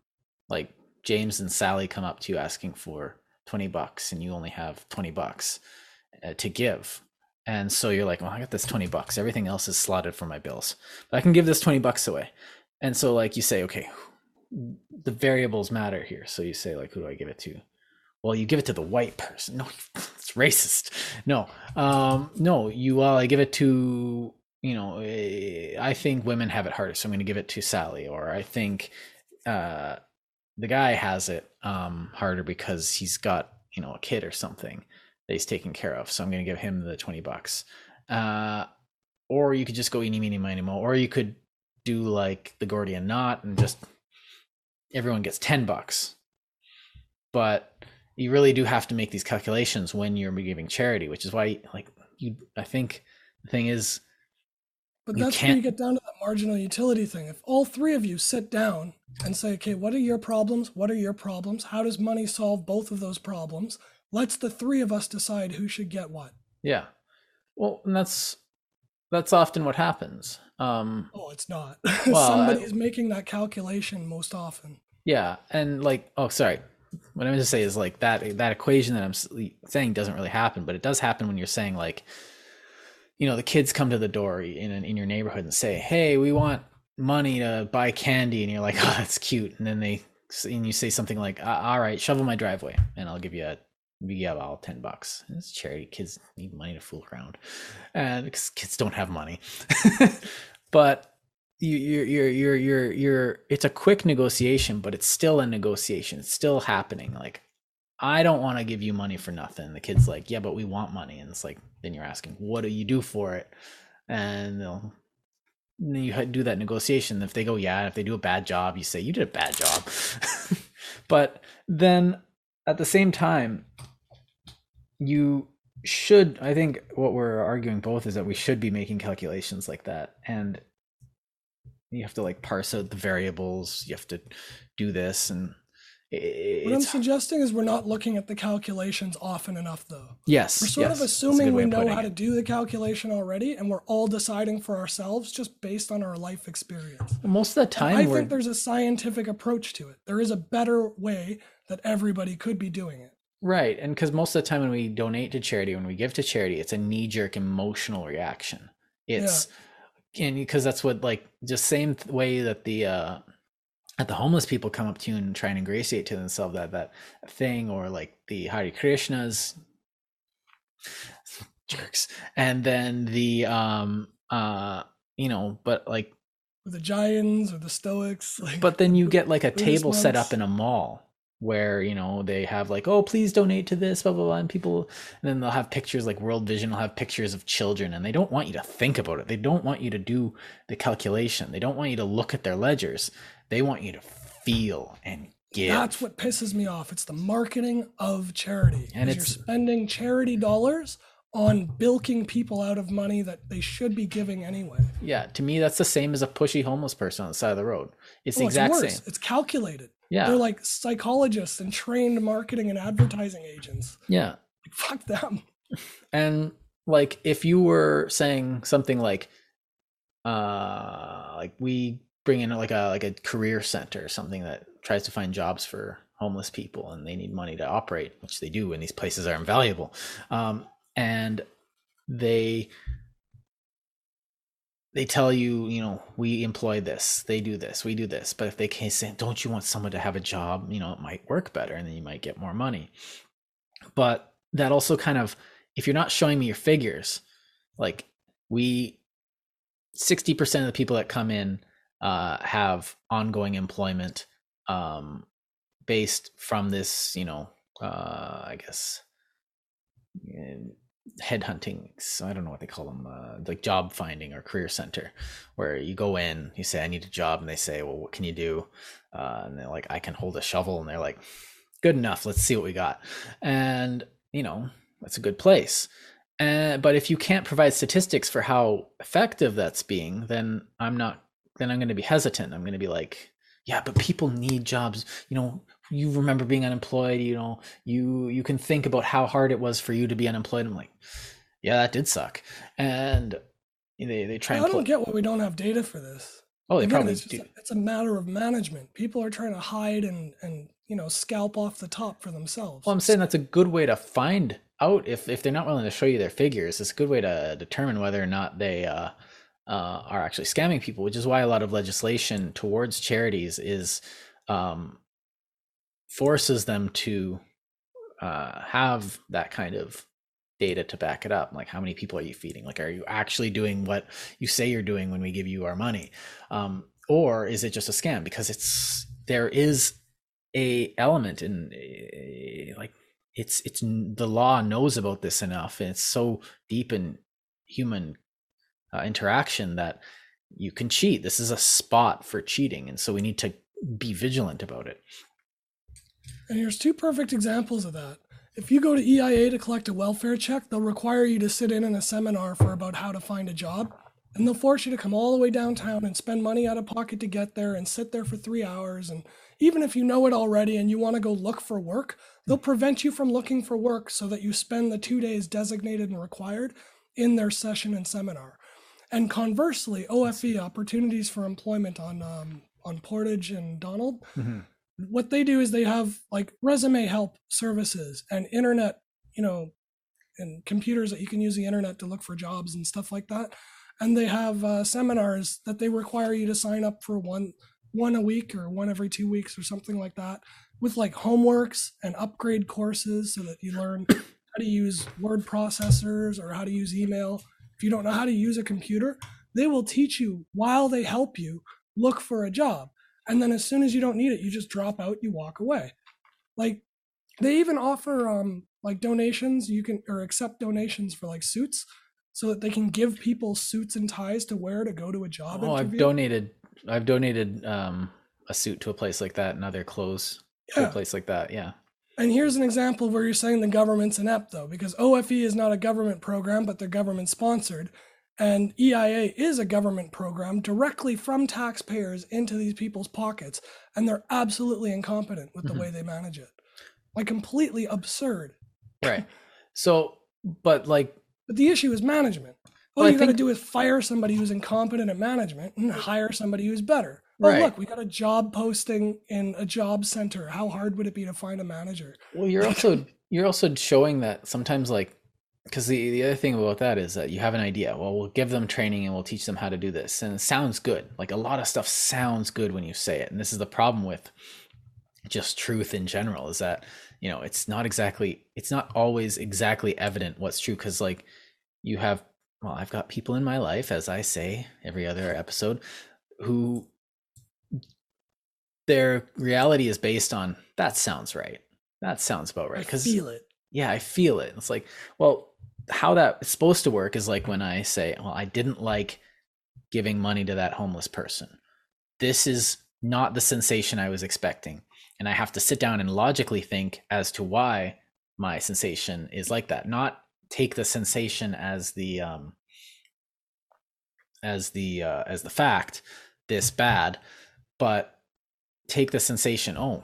like James and Sally come up to you asking for twenty bucks, and you only have twenty bucks uh, to give. And so you're like, well, I got this 20 bucks. Everything else is slotted for my bills. But I can give this 20 bucks away. And so like you say, okay, the variables matter here. So you say like, who do I give it to? Well, you give it to the white person. No, it's racist. No, um, no, you, well, I give it to, you know, eh, I think women have it harder. So I'm going to give it to Sally, or I think, uh, the guy has it, um, harder because he's got, you know, a kid or something. that he's taking care of. So I'm going to give him the 20 bucks. Uh, or you could just go eeny, meeny, miny, mo. Or you could do like the Gordian knot and just everyone gets 10 bucks. But you really do have to make these calculations when you're giving charity, which is why, like, you, I think the thing is, But that's where you get down to the marginal utility thing. If all three of you sit down and say, okay, what are your problems? What are your problems? How does money solve both of those problems? Let's the three of us decide who should get what. yeah. Well, and that's that's often what happens. Um, Oh, it's not. Well, I- Somebody's making that calculation most often. Yeah, and like, oh, sorry. What I'm going to say is like that that equation that I'm saying doesn't really happen, but it does happen when you're saying like, you know, the kids come to the door in in your neighborhood and say, "Hey, we want money to buy candy," and you're like, "Oh, that's cute," and then they and you say something like, "Uh, "All right, shovel my driveway, and I'll give you a." We give all ten bucks. It's charity. Kids need money to fool around, and 'cause kids don't have money. but you, you're you're you're you're you're it's a quick negotiation but it's still a negotiation. It's still happening. Like i don't want to give you money for nothing. The kid's like yeah but we want money. And it's like then you're asking what do you do for it? And they'll you do that negotiation. If they go yeah if they do a bad job you say you did a bad job. But then at the same time you should i think what we're arguing both is that we should be making calculations like that and you have to like parse out the variables you have to do this and What I'm suggesting is we're not looking at the calculations often enough, though. yes We're sort yes, of assuming we of know how it. to do the calculation already, and we're all deciding for ourselves just based on our life experience. most of the time I we're think there's a scientific approach to it. There is a better way that everybody could be doing it. Right and because most of the time when we donate to charity when we give to charity it's a knee-jerk emotional reaction. It's and because that's what like just same th- way that the uh that the homeless people come up to you and try and ingratiate to themselves that that thing or like the Hare Krishnas. Jerks. And then the um uh you know but like the Giants or the Stoics. Like, but then you get like a table set up in a mall where you know they have like oh please donate to this blah blah blah and people and then they'll have pictures like world vision will have pictures of children and they don't want you to think about it they don't want you to do the calculation they don't want you to look at their ledgers they want you to feel and give That's what pisses me off. It's the marketing of charity. And it's- you're spending charity dollars on bilking people out of money that they should be giving anyway. yeah to me that's the same as a pushy homeless person on the side of the road it's the exact it's same It's calculated. Yeah They're like psychologists and trained marketing and advertising agents. yeah Like, fuck them. And like if you were saying something like uh like we bring in like a like a career center or something that tries to find jobs for homeless people and they need money to operate, which they do and these places are invaluable. Um and they they tell you, you know, we employ this, they do this, we do this. But if they can't say, don't you want someone to have a job, you know, it might work better and then you might get more money. But that also kind of, if you're not showing me your figures, like we, 60% of the people that come in uh, have ongoing employment um, based from this, you know, uh, I guess, headhunting so i don't know what they call them uh, like job finding or career center where you go in you say i need a job and they say well what can you do? Uh, and they're like i can hold a shovel and they're like good enough let's see what we got. And you know that's a good place. Uh, but if you can't provide statistics for how effective that's being then i'm not then i'm going to be hesitant. I'm going to be like yeah but people need jobs. You know you remember being unemployed you know you you can think about how hard it was for you to be unemployed i'm like yeah that did suck and they, they try I don't get why we don't have data for this. oh they Again, probably it's, just do it's a matter of management. People are trying to hide and and you know scalp off the top for themselves. well i'm saying that's a good way to find out if if they're not willing to show you their figures it's a good way to determine whether or not they uh uh, are actually scamming people, which is why a lot of legislation towards charities is um, forces them to uh, have that kind of data to back it up. Like, how many people are you feeding? Like, are you actually doing what you say you're doing when we give you our money, um, or is it just a scam? Because it's there is a element in eh, like it's it's the law knows about this enough and it's so deep in human uh, interaction that you can cheat this is a spot for cheating and so we need to be vigilant about it and here's two perfect examples of that if you go to eia to collect a welfare check they'll require you to sit in in a seminar for about how to find a job and they'll force you to come all the way downtown and spend money out of pocket to get there and sit there for three hours and even if you know it already and you want to go look for work, they'll prevent you from looking for work so that you spend the two days designated and required in their session and seminar. And conversely, OFE opportunities for employment on um, on Portage and Donald, mm-hmm. What they do is they have like resume help services and internet, you know, and computers that you can use the internet to look for jobs and stuff like that. And they have uh, seminars that they require you to sign up for one one a week or one every two weeks or something like that with like homeworks and upgrade courses so that you learn how to use word processors or how to use email. If you don't know how to use a computer, they will teach you while they help you look for a job. And then as soon as you don't need it, you just drop out, you walk away. Like they even offer um like donations, you can or accept donations for like suits so that they can give people suits and ties to wear to go to a job. Oh, interview. I've donated I've donated um, a suit to a place like that and other clothes to yeah. a place like that. Yeah. And here's an example where you're saying the government's inept, though, because OFE is not a government program, but they're government sponsored. And EIA is a government program directly from taxpayers into these people's pockets. And they're absolutely incompetent with the mm-hmm. way they manage it. Like completely absurd. Right. So, but like. But the issue is management. All well, you got to do is fire somebody who's incompetent at management and hire somebody who's better. Oh, right. look, we got a job posting in a job center. How hard would it be to find a manager? Well, you're also you're also showing that sometimes like because the, the other thing about that is that you have an idea. Well, we'll give them training and we'll teach them how to do this. And it sounds good. Like a lot of stuff sounds good when you say it. And this is the problem with just truth in general is that, you know, it's not exactly, it's not always exactly evident what's true. Cause like you have well, I've got people in my life, as I say every other episode, who their reality is based on that sounds right. That sounds about right. Because feel it. Yeah, I feel it. It's like, well, how that's supposed to work is like when I say, well, I didn't like giving money to that homeless person. This is not the sensation I was expecting. And I have to sit down and logically think as to why my sensation is like that, not take the sensation as the um as the uh, as the fact this bad but take the sensation oh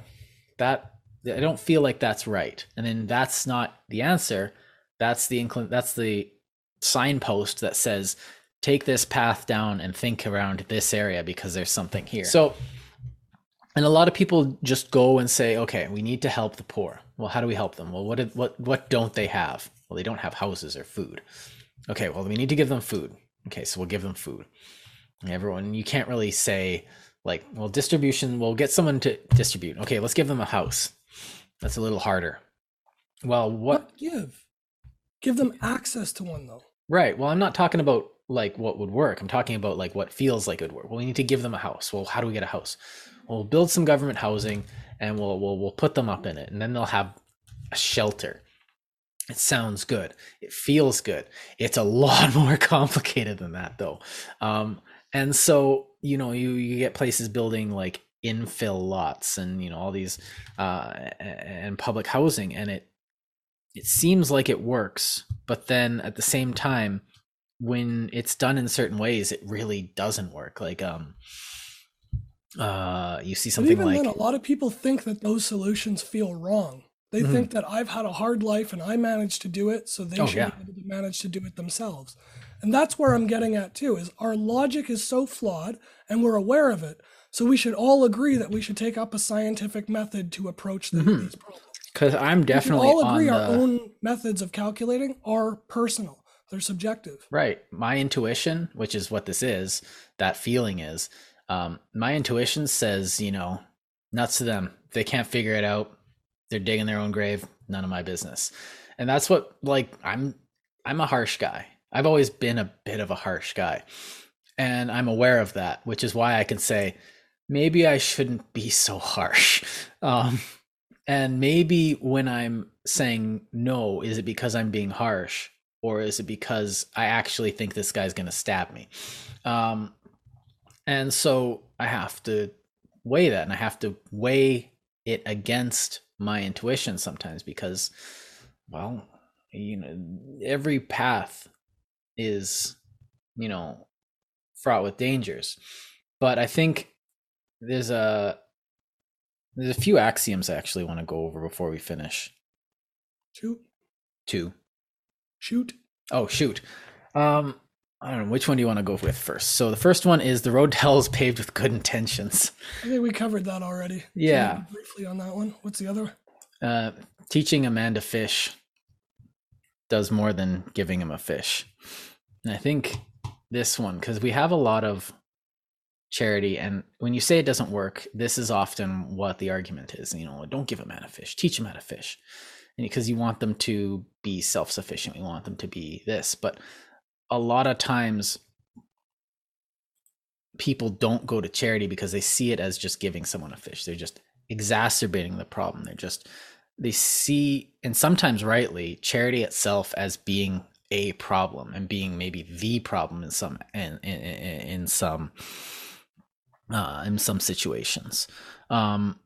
that i don't feel like that's right and then that's not the answer that's the inclin that's the signpost that says take this path down and think around this area because there's something here so and a lot of people just go and say okay we need to help the poor well how do we help them well what did, what what don't they have well, they don't have houses or food. Okay, well, we need to give them food. Okay, so we'll give them food. Everyone, you can't really say, like, well, distribution, we'll get someone to distribute. Okay, let's give them a house. That's a little harder. Well, what? what give? Give them access to one, though. Right. Well, I'm not talking about like what would work. I'm talking about like what feels like it would work. Well, we need to give them a house. Well, how do we get a house? Well, we'll build some government housing and we'll we'll we'll put them up in it, and then they'll have a shelter. It sounds good. It feels good. It's a lot more complicated than that, though. Um, and so, you know, you, you get places building like infill lots and, you know, all these uh, and public housing. And it, it seems like it works. But then at the same time, when it's done in certain ways, it really doesn't work. Like, um, uh, you see something even like then, a lot of people think that those solutions feel wrong they mm-hmm. think that I've had a hard life and I managed to do it, so they oh, should yeah. be able to manage to do it themselves. And that's where I'm getting at too, is our logic is so flawed and we're aware of it. So we should all agree that we should take up a scientific method to approach the, mm-hmm. these problems. Because I'm definitely all agree the... our own methods of calculating are personal. They're subjective. Right. My intuition, which is what this is, that feeling is, um, my intuition says, you know, nuts to them. They can't figure it out, they're digging their own grave none of my business and that's what like i'm i'm a harsh guy i've always been a bit of a harsh guy and i'm aware of that which is why i can say maybe i shouldn't be so harsh um and maybe when i'm saying no, is it because I'm being harsh or is it because I actually think this guy's going to stab me? Um, and so I have to weigh that and I have to weigh it against my intuition sometimes because, well, you know, every path is, you know, fraught with dangers. But I think there's a there's a few axioms I actually want to go over before we finish. Shoot. Two. Shoot. Oh shoot. Um I don't know which one do you want to go with first. So the first one is the road to hell is paved with good intentions. I think we covered that already. Yeah. Briefly on that one. What's the other? Uh, teaching a man to fish does more than giving him a fish. And I think this one, because we have a lot of charity, and when you say it doesn't work, this is often what the argument is. You know, don't give a man a fish, teach him how to fish. And because you want them to be self sufficient, we want them to be this. But a lot of times people don't go to charity because they see it as just giving someone a fish. They're just exacerbating the problem. They're just they see and sometimes rightly charity itself as being a problem and being maybe the problem in some in in, in some uh, in some situations. Um,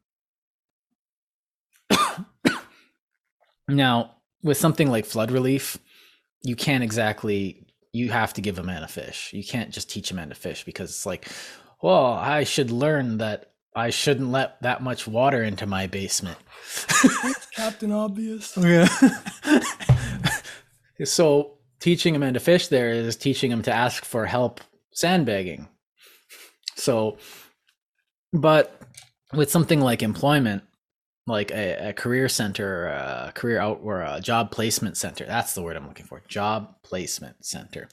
now, with something like flood relief, you can't exactly you have to give a man a fish. You can't just teach a man to fish because it's like, well, I should learn that I shouldn't let that much water into my basement. Captain Obvious. Yeah. so teaching a man to fish there is teaching him to ask for help sandbagging. So, but with something like employment, like a, a career center, a career out or a job placement center, that's the word I'm looking for. Job placement center.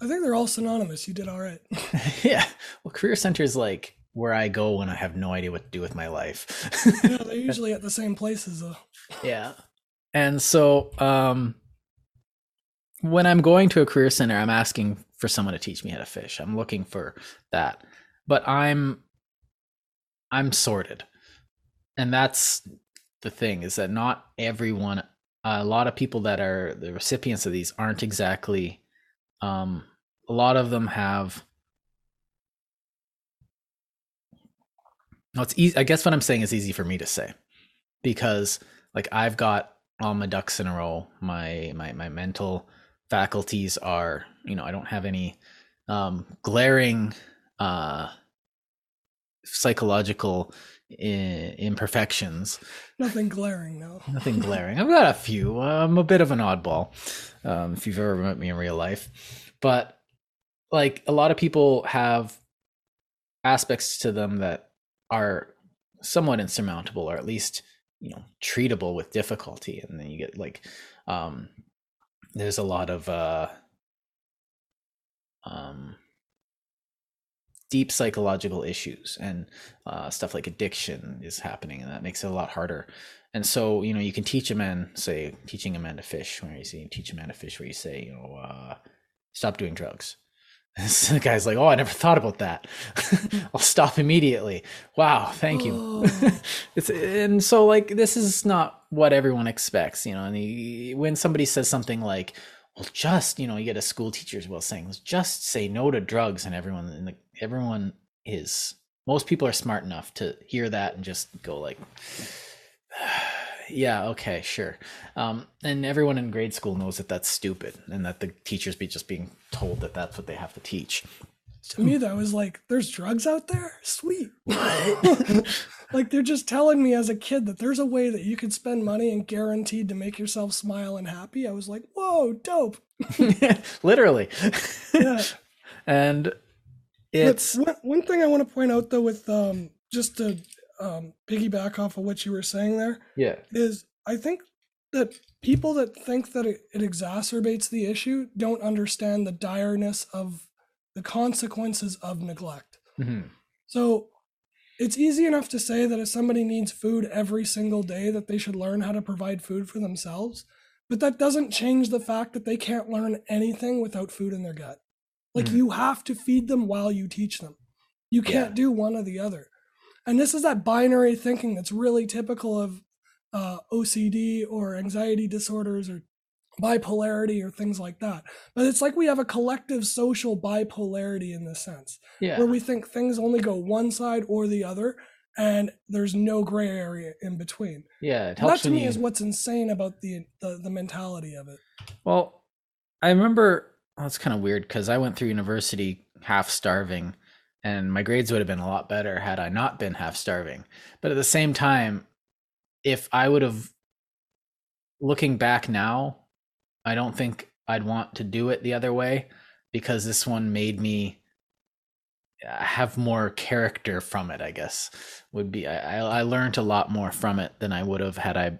I think they're all synonymous. You did all right. yeah. Well, career center is like where I go when I have no idea what to do with my life. yeah, they're usually at the same places though. Yeah. And so um when I'm going to a career center, I'm asking for someone to teach me how to fish. I'm looking for that. But I'm I'm sorted. And that's the thing is that not everyone a lot of people that are the recipients of these aren't exactly um a lot of them have no it's easy i guess what i'm saying is easy for me to say because like i've got all my ducks in a row my my my mental faculties are you know i don't have any um glaring uh psychological I- imperfections Nothing glaring, no. Nothing glaring. I've got a few. I'm a bit of an oddball, um, if you've ever met me in real life. But like a lot of people have aspects to them that are somewhat insurmountable, or at least you know treatable with difficulty. And then you get like, um, there's a lot of uh, um, deep psychological issues and uh, stuff like addiction is happening and that makes it a lot harder. And so you know you can teach a man say teaching a man to fish where you say teach a man to fish where you say you know uh, stop doing drugs the guy's like oh i never thought about that. I'll stop immediately. Wow thank you. Oh. it's and so like this is not what everyone expects you know and he, when somebody says something like well just you know you get a school teacher's well saying just say no to drugs and everyone and the, everyone is most people are smart enough to hear that and just go like yeah okay sure um, and everyone in grade school knows that that's stupid and that the teachers be just being told that that's what they have to teach To me, that was like, there's drugs out there? Sweet. like, they're just telling me as a kid that there's a way that you could spend money and guaranteed to make yourself smile and happy. I was like, whoa, dope. literally Yeah. and it's one, one thing I want to point out, though, with um, just to um, piggyback off of what you were saying there, yeah is I think that people that think that it, it exacerbates the issue don't understand the direness of the consequences of neglect. Mhm. So it's easy enough to say that if somebody needs food every single day, that they should learn how to provide food for themselves. But that doesn't change the fact that they can't learn anything without food in their gut. Like Mhm. you have to feed them while you teach them. You can't Yeah. do one or the other. And this is that binary thinking that's really typical of uh, OCD or anxiety disorders or bipolarity or things like that. But it's like we have a collective social bipolarity in this sense, Yeah. where we think things only go one side or the other, and there's no gray area in between. Yeah. It helps that to me you, is what's insane about the, the the mentality of it. Well, I remember well, it's kind of weird because I went through university half starving, and my grades would have been a lot better had I not been half starving. But at the same time, if I would have, looking back now, I don't think I'd want to do it the other way because this one made me uh, have more character from it. I guess would be I, I I learned a lot more from it than I would have had I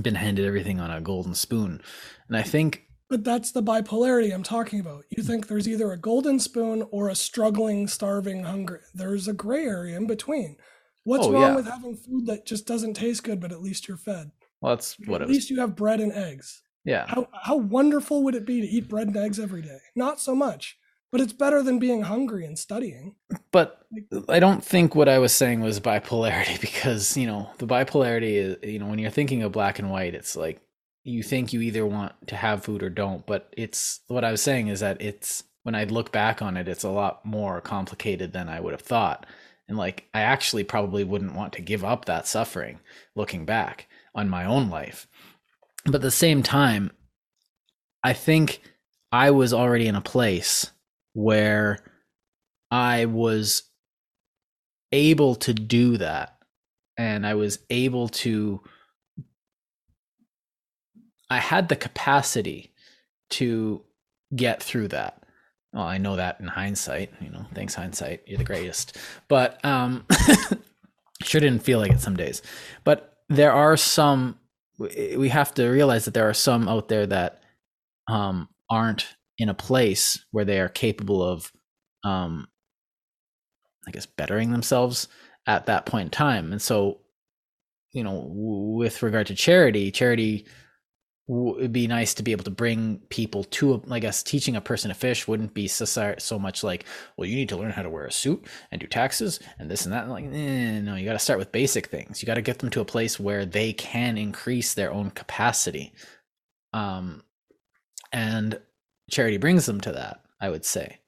been handed everything on a golden spoon. And I think But that's the bipolarity I'm talking about. You think there's either a golden spoon or a struggling, starving, hungry. There's a gray area in between. What's Oh, wrong yeah. with having food that just doesn't taste good, but at least you're fed? well, that's what at least you have bread and eggs. Yeah. How how wonderful would it be to eat bread and eggs every day? Not so much, but it's better than being hungry and studying. But I don't think what I was saying was bipolarity because, you know, the bipolarity is, you know, when you're thinking of black and white, it's like you think you either want to have food or don't. But it's what I was saying is that it's when I look back on it, it's a lot more complicated than I would have thought. And like, I actually probably wouldn't want to give up that suffering looking back on my own life. But at the same time, I think I was already in a place where I was able to do that. And I was able to, I had the capacity to get through that. Well, I know that in hindsight, you know, thanks hindsight, you're the greatest. But um sure didn't feel like it some days. But there are some we have to realize that there are some out there that um aren't in a place where they are capable of um I guess bettering themselves at that point in time. And so, you know, with regard to charity, charity it'd be nice to be able to bring people to a, I guess teaching a person to fish wouldn't be so, so much like, well, you need to learn how to wear a suit and do taxes and this and that. And like, eh, no, you got to start with basic things. You got to get them to a place where they can increase their own capacity. Um, and charity brings them to that, I would say.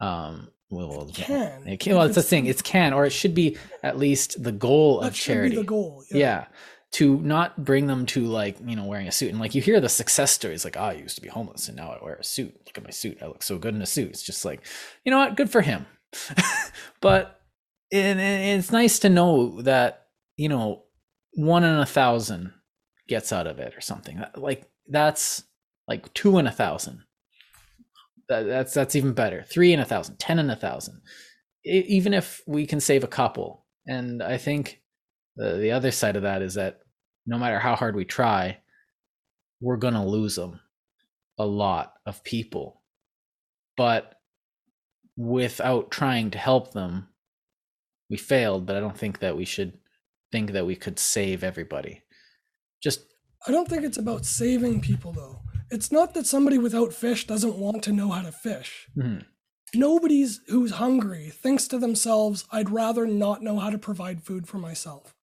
Um, well, Can. it can. Well, it's a thing. It's can, or it should be at least the goal That of charity. be the goal. yeah. To not bring them to like you know wearing a suit and like you hear the success stories like oh, I used to be homeless and now I wear a suit. Look at my suit. I look so good in a suit. It's just like you know what, good for him. but and it's nice to know that you know one in a thousand gets out of it or something. Like that's like two in a thousand that, that's that's even better. Three in a thousand, ten in a thousand. E- even if we can save a couple, and I think the the other side of that is that no matter how hard we try, we're gonna lose them, a lot of people. But without trying to help them, we failed. But I don't think that we should think that we could save everybody. Just I don't think it's about saving people though. It's not that somebody without fish doesn't want to know how to fish. mhm, Nobody's who's hungry thinks to themselves, I'd rather not know how to provide food for myself.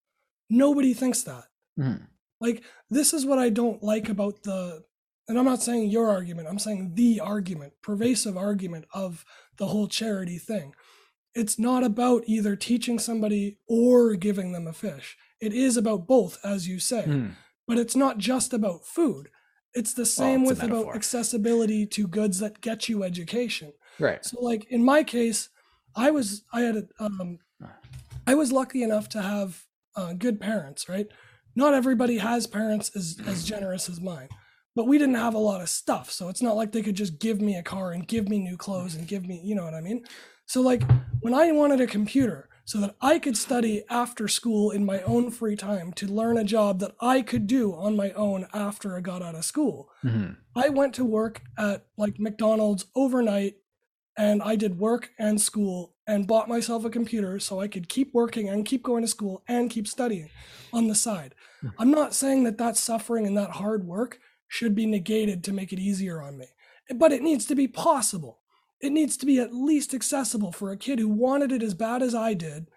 Nobody thinks that. mhm. Like, this is what I don't like about the, and I'm not saying your argument, I'm saying the argument, pervasive argument of the whole charity thing. It's not about either teaching somebody or giving them a fish. It is about both, as you say mhm. but it's not just about food. It's the same it's with about accessibility to goods that get you education. right. So, like in my case, I was I had a, um, I was lucky enough to have uh, good parents. Right, not everybody has parents as as generous as mine, but we didn't have a lot of stuff, so it's not like they could just give me a car and give me new clothes and give me, you know what I mean? So, like when I wanted a computer so that I could study after school in my own free time to learn a job that I could do on my own after I got out of school. Mhm. I went to work at like McDonald's overnight and I did work and school and bought myself a computer so I could keep working and keep going to school and keep studying on the side. Hmm. I'm not saying that that suffering and that hard work should be negated to make it easier on me, but it needs to be possible. It needs to be at least accessible for a kid who wanted it as bad as I did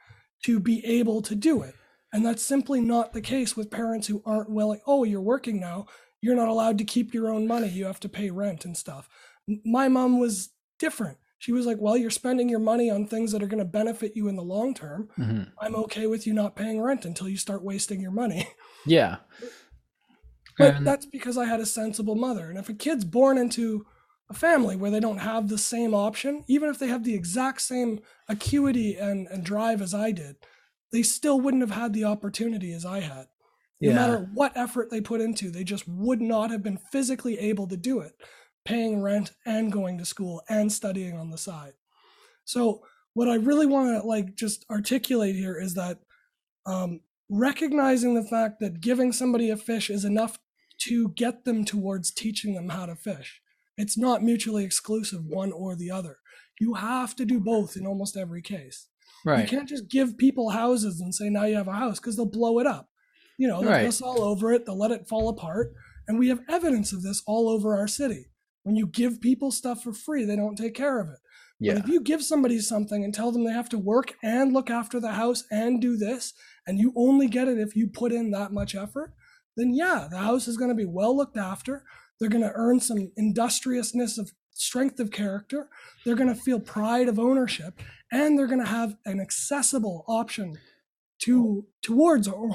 to be able to do it. And that's simply not the case with parents who aren't willing, oh, you're working now. You're not allowed to keep your own money. You have to pay rent and stuff. My mom was different. She was like, well, you're spending your money on things that are going to benefit you in the long term. hmm I'm okay with you not paying rent until you start wasting your money. Yeah. But And- that's because I had a sensible mother. And if a kid's born into a family where they don't have the same option, even if they have the exact same acuity and, and drive as I did, they still wouldn't have had the opportunity as I had. No Yeah. matter what effort they put into, they just would not have been physically able to do it, paying rent and going to school and studying on the side. So what I really want to like just articulate here is that um, recognizing the fact that giving somebody a fish is enough to get them towards teaching them how to fish. It's not mutually exclusive, one or the other. You have to do both in almost every case. You can't just give people houses and say now you have a house because they'll blow it up. You know, they'll Right. piss all over it, they'll let it fall apart, and we have evidence of this all over our city. When you give people stuff for free, they don't take care of it. But Yeah. if you give somebody something and tell them they have to work and look after the house and do this, and you only get it if you put in that much effort, then yeah, the house is going to be well looked after. They're going to earn some industriousness of strength of character. They're going to feel pride of ownership, and they're going to have an accessible option to towards or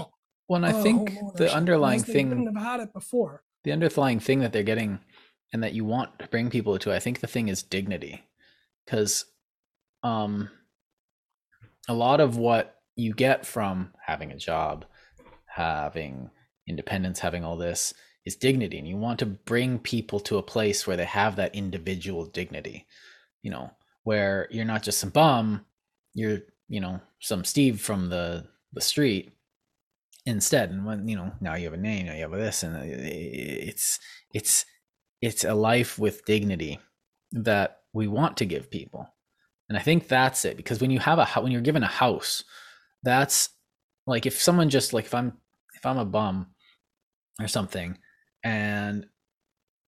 Well, and I uh, think the underlying whereas they thing wouldn't have had it before. the underlying thing that they're getting and that you want to bring people to i think the thing is dignity. Because um a lot of what you get from having a job having independence having all this is dignity and you want to bring people to a place where they have that individual dignity you know where you're not just some bum you're you know some steve from the the street instead. And when you know now you have a name now you have this and uh, it's it's it's a life with dignity that we want to give people. And i think that's it because when you have a when you're given a house that's like if someone just like if i'm if i'm a bum or something and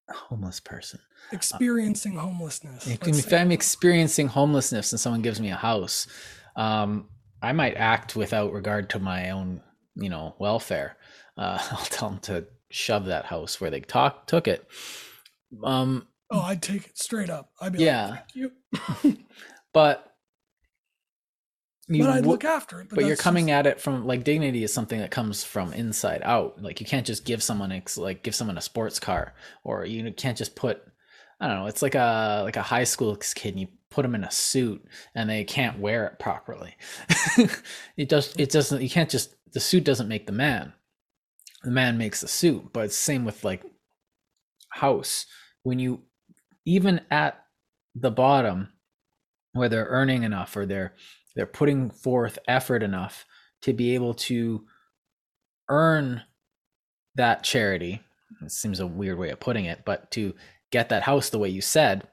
a homeless person Experiencing homelessness. if, if i'm experiencing homelessness and someone gives me a house um i might act without regard to my own you know welfare. Uh i'll tell them to shove that house where they talk took it um Oh, I'd take it straight up. I'd be Yeah. like, you. but you but I'd wo- look after it. but, you're coming just- at it from like dignity is something that comes from inside out like you can't just give someone ex- like give someone a sports car or you can't just put i don't know it's like a like a high school kid and you put them in a suit and they can't wear it properly it does it doesn't you can't just the suit doesn't make the man the man makes the suit but it's same with like house when you even at the bottom where they're earning enough or they're they're putting forth effort enough to be able to earn that charity it seems a weird way of putting it but to get that house the way you said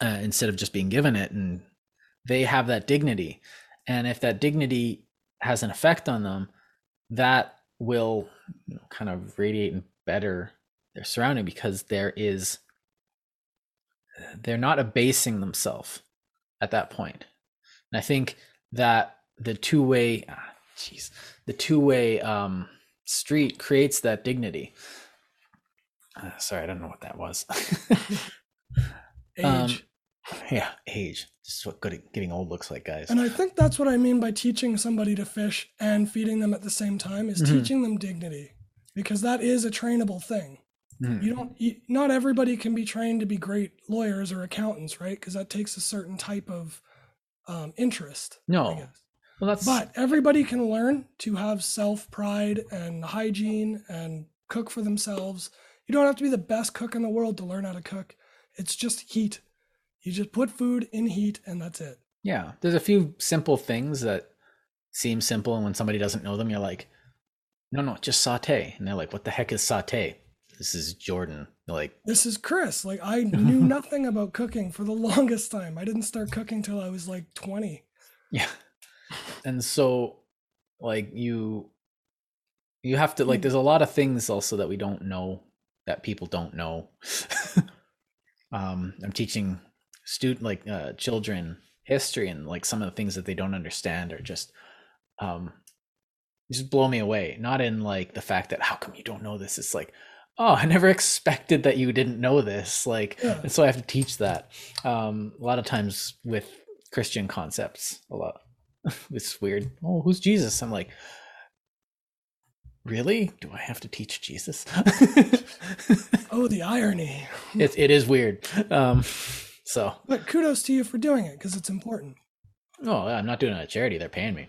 uh, instead of just being given it and they have that dignity. And if that dignity has an effect on them that will you know, kind of radiate and better their surrounding because there is they're not abasing themselves at that point and i think that the two-way ah, jeez the two-way um street creates that dignity uh, sorry i don't know what that was age. um, yeah age this is what good getting old looks like guys and I think that's what I mean by teaching somebody to fish and feeding them at the same time is Mhm. teaching them dignity because that is a trainable thing. Mhm. You don't you, not everybody can be trained to be great lawyers or accountants, right? Because that takes a certain type of um, interest. No well that's But everybody can learn to have self pride and hygiene and cook for themselves. You don't have to be the best cook in the world to learn how to cook. It's just heat. You just put food in heat and that's it. Yeah, there's a few simple things that seem simple, and when somebody doesn't know them, you're like, "No, no, just saute." And they're like, "What the heck is saute?" This is Jordan. Like, This is Chris. Like I knew nothing about cooking for the longest time. I didn't start cooking till I was like 20. yeah, and so like you, you have to like. There's a lot of things also that we don't know that people don't know. um, I'm teaching student like uh, children history, and like some of the things that they don't understand are just um just blow me away. Not in like the fact that how come you don't know this? It's like, oh, I never expected that you didn't know this. Like, Yeah. and so I have to teach that. Um, a lot of times with Christian concepts, a lot. it's weird. Oh, who's Jesus? I'm like, really? Do I have to teach Jesus? Oh, the irony. it, it is weird. Um, so, But kudos to you for doing it because it's important. oh, I'm not doing it at charity. They're paying me.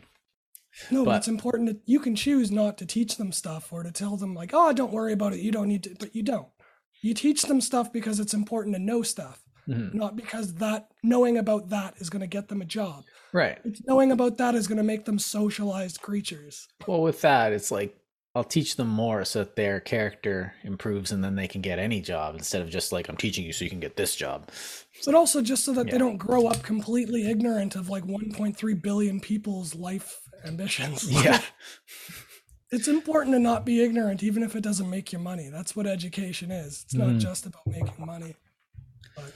No, but But- it's important that you can choose not to teach them stuff or to tell them like, "Oh, don't worry about it. You don't need to." But you don't. You teach them stuff because it's important to know stuff, Mhm. not because that knowing about that is going to get them a job. Right. It's knowing about that is going to make them socialized creatures. Well, with that, it's like I'll teach them more so that their character improves and then they can get any job instead of just like I'm teaching you so you can get this job. But also just so that Yeah. they don't grow up completely ignorant of like 1.3 billion people's life ambitions. Yeah. it's important to not be ignorant even if it doesn't make you money. That's what education is. It's not Mhm. just about making money. That's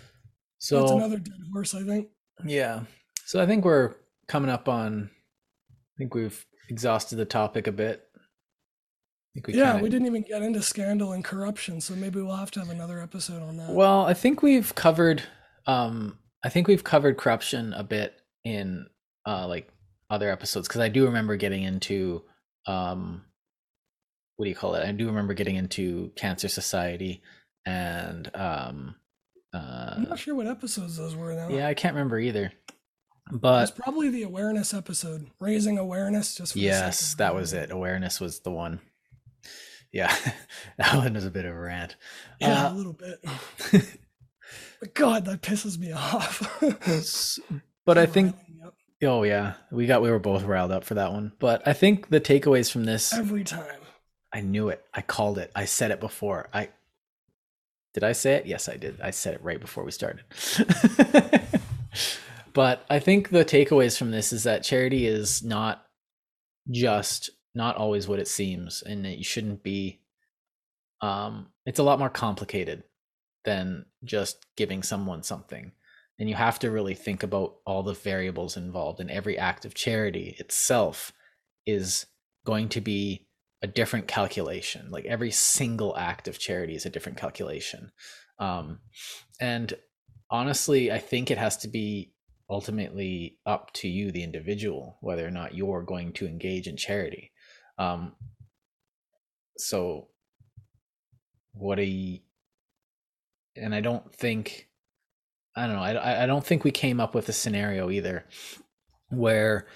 So that's another dead horse, I think. yeah. So I think we're coming up on I think we've exhausted the topic a bit. We yeah, kinda- we didn't even get into scandal and corruption, so maybe we'll have to have another episode on that. Well, I think we've covered um I think we've covered corruption a bit in uh like other episodes because I do remember getting into um what do you call it? I do remember getting into Cancer Society and um uh I'm not sure what episodes those were now. yeah, I can't remember either. But it's probably the awareness episode, raising awareness just for yes, that was it. Awareness was the one. Yeah. that one was a bit of a rant. Yeah, Uh, a little bit. but God, that pisses me off. But I think Riling me up Oh yeah, we got we were both riled up for that one. But I think the takeaways from this, every time. I knew it. I called it. I said it before. I did. I say it. Yes, I did. I said it right before we started. but I think the takeaways from this is that charity is not just not always what it seems, and that you shouldn't be. Um, it's a lot more complicated than just giving someone something and you have to really think about all the variables involved and every act of charity itself is going to be a different calculation. Like every single act of charity is a different calculation. Um, and honestly i think it has to be ultimately up to you the individual whether or not you're going to engage in charity. Um, so what a and i don't think I don't know. I I don't think we came up with a scenario either where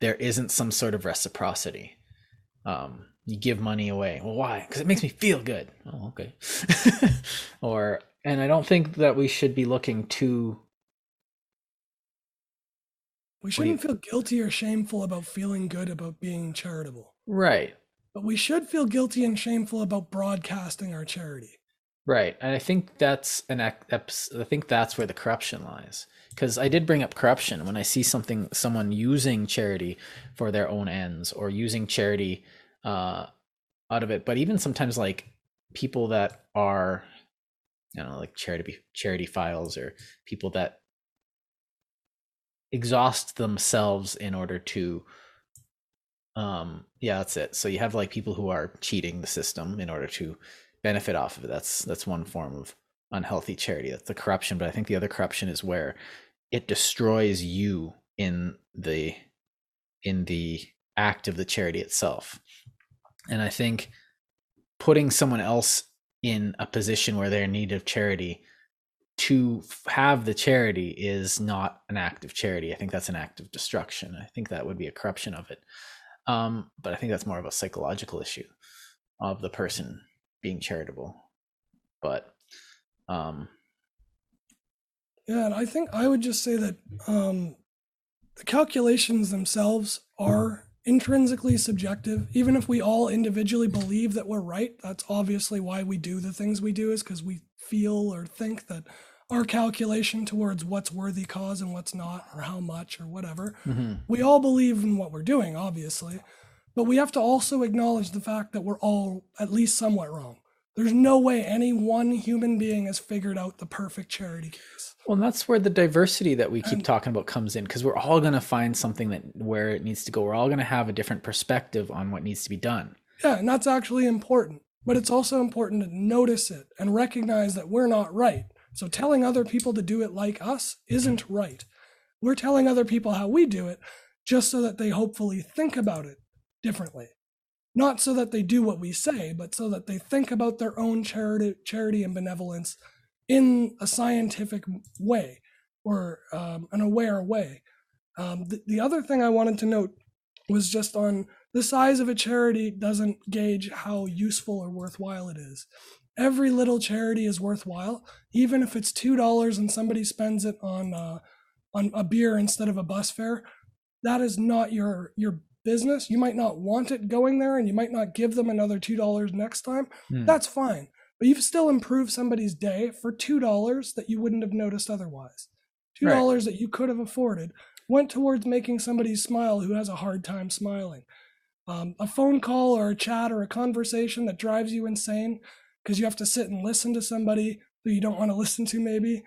there isn't some sort of reciprocity. Um, you give money away. Well, why? Because it makes me feel good. Oh, okay. or and I don't think that we should be looking too. We shouldn't feel guilty or shameful about feeling good about being charitable, Right. but we should feel guilty and shameful about broadcasting our charity. Right. And I think that's an I think that's where the corruption lies. Because I did bring up corruption when I see something someone using charity for their own ends or using charity uh, out of it. But even sometimes like people that are, don't know, like charity charity files or people that exhaust themselves in order to um yeah that's it so you have like people who are cheating the system in order to benefit off of it. That's that's one form of unhealthy charity that's the corruption. But i think the other corruption is where it destroys you in the in the act of the charity itself. And i think putting someone else in a position where they're in need of charity to have the charity is not an act of charity. I think that's an act of destruction. I think that would be a corruption of it. Um, but i think that's more of a psychological issue of the person being charitable but um Yeah, and I think I would just say that um, the calculations themselves are intrinsically subjective. Even if we all individually believe that we're right, that's obviously why we do the things we do, is because we feel or think that our calculation towards what's worthy cause and what's not, or how much, or whatever. mhm, We all believe in what we're doing, obviously, but we have to also acknowledge the fact that we're all at least somewhat wrong. There's no way any one human being has figured out the perfect charity case. Well, and that's where the diversity that we keep And- talking about comes in because we're all going to find something that where it needs to go. We're all going to have a different perspective on what needs to be done. Yeah, and that's actually important. But it's also important to notice it and recognize that we're not right. So telling other people to do it like us isn't mm-hmm. right. We're telling other people how we do it just so that they hopefully think about it differently. Not so that they do what we say, but so that they think about their own charity, charity and benevolence in a scientific way or um, an aware way. Um, the, the other thing I wanted to note was just on the size of a charity doesn't gauge how useful or worthwhile it is. Every little charity is worthwhile, even if it's two dollars and somebody spends it on uh, on a beer instead of a bus fare. That is not your your business. You might not want it going there, and you might not give them another two dollars next time. Hmm. That's fine, but you've still improved somebody's day for two dollars that you wouldn't have noticed otherwise. Two Right. dollars that you could have afforded went towards making somebody smile who has a hard time smiling. Um, a phone call or a chat or a conversation that drives you insane because you have to sit and listen to somebody who you don't want to listen to, maybe.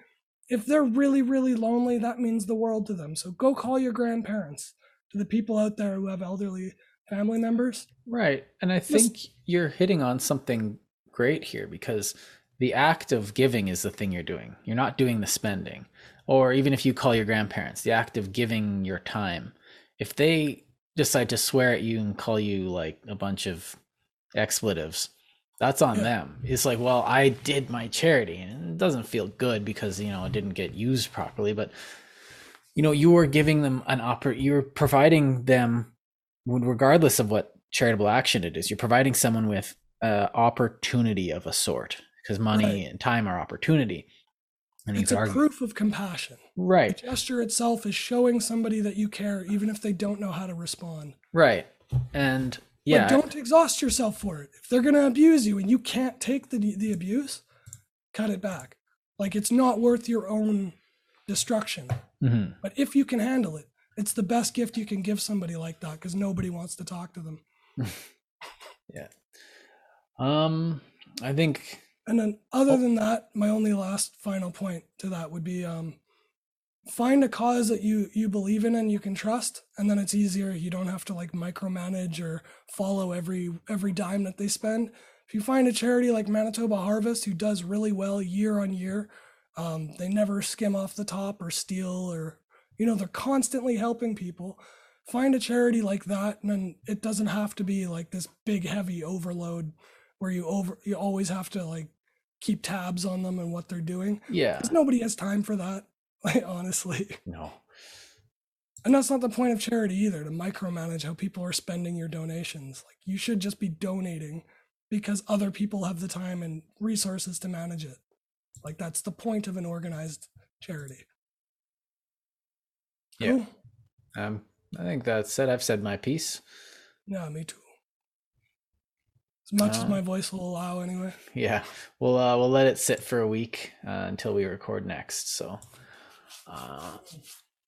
If they're really, really lonely, that means the world to them. So go call your grandparents, to the people out there who have elderly family members. Right. And I Just- think you're hitting on something great here because the act of giving is the thing you're doing. You're not doing the spending. Or even if you call your grandparents, the act of giving your time. If they decide to swear at you and call you like a bunch of expletives, that's on Yeah. them. It's like, well, I did my charity and it doesn't feel good because, you know, it didn't get used properly, but you know, you were giving them an oppor you were providing them regardless of what charitable action it is, you're providing someone with uh, opportunity of a sort because money Right. and time are opportunity. And It's a argue, proof of compassion. right The gesture itself is showing somebody that you care, even if they don't know how to respond. right, and But yeah, don't exhaust yourself for it. If they're going to abuse you and you can't take the the abuse, cut it back. Like it's not worth your own destruction. Mhm. But if you can handle it, it's the best gift you can give somebody like that because nobody wants to talk to them. Yeah. Um, I think And then, other Oh. than that, my only last final point to that would be um, find a cause that you you believe in and you can trust, and then it's easier. You don't have to like micromanage or follow every every dime that they spend. If you find a charity like Manitoba Harvest who does really well year on year, um, they never skim off the top or steal or you know they're constantly helping people. Find a charity like that, and then it doesn't have to be like this big heavy overload where you over you always have to like keep tabs on them and what they're doing. yeah, 'Cause nobody has time for that, like honestly. no, And that's not the point of charity either, to micromanage how people are spending your donations. Like you should just be donating because other people have the time and resources to manage it. Like that's the point of an organized charity. Yeah. Um, I think that's it. I've said my piece. Yeah, me too. As much as Uh, my voice will allow anyway. Yeah, we'll uh, we'll let it sit for a week uh, until we record next. So, uh,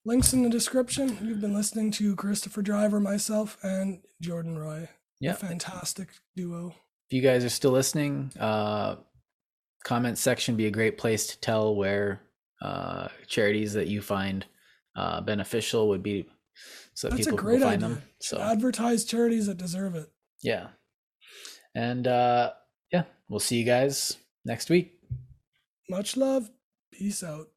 Links in the description. You've been listening to Christopher Driver, myself, and Jordan Roy. Yeah, fantastic duo. if you guys are still listening, uh, comment section be a great place to tell where uh, charities that you find uh, beneficial would be, so that That's people can find idea. them. So Advertise charities that deserve it. yeah, and uh, yeah, we'll see you guys next week. Much love. Peace out.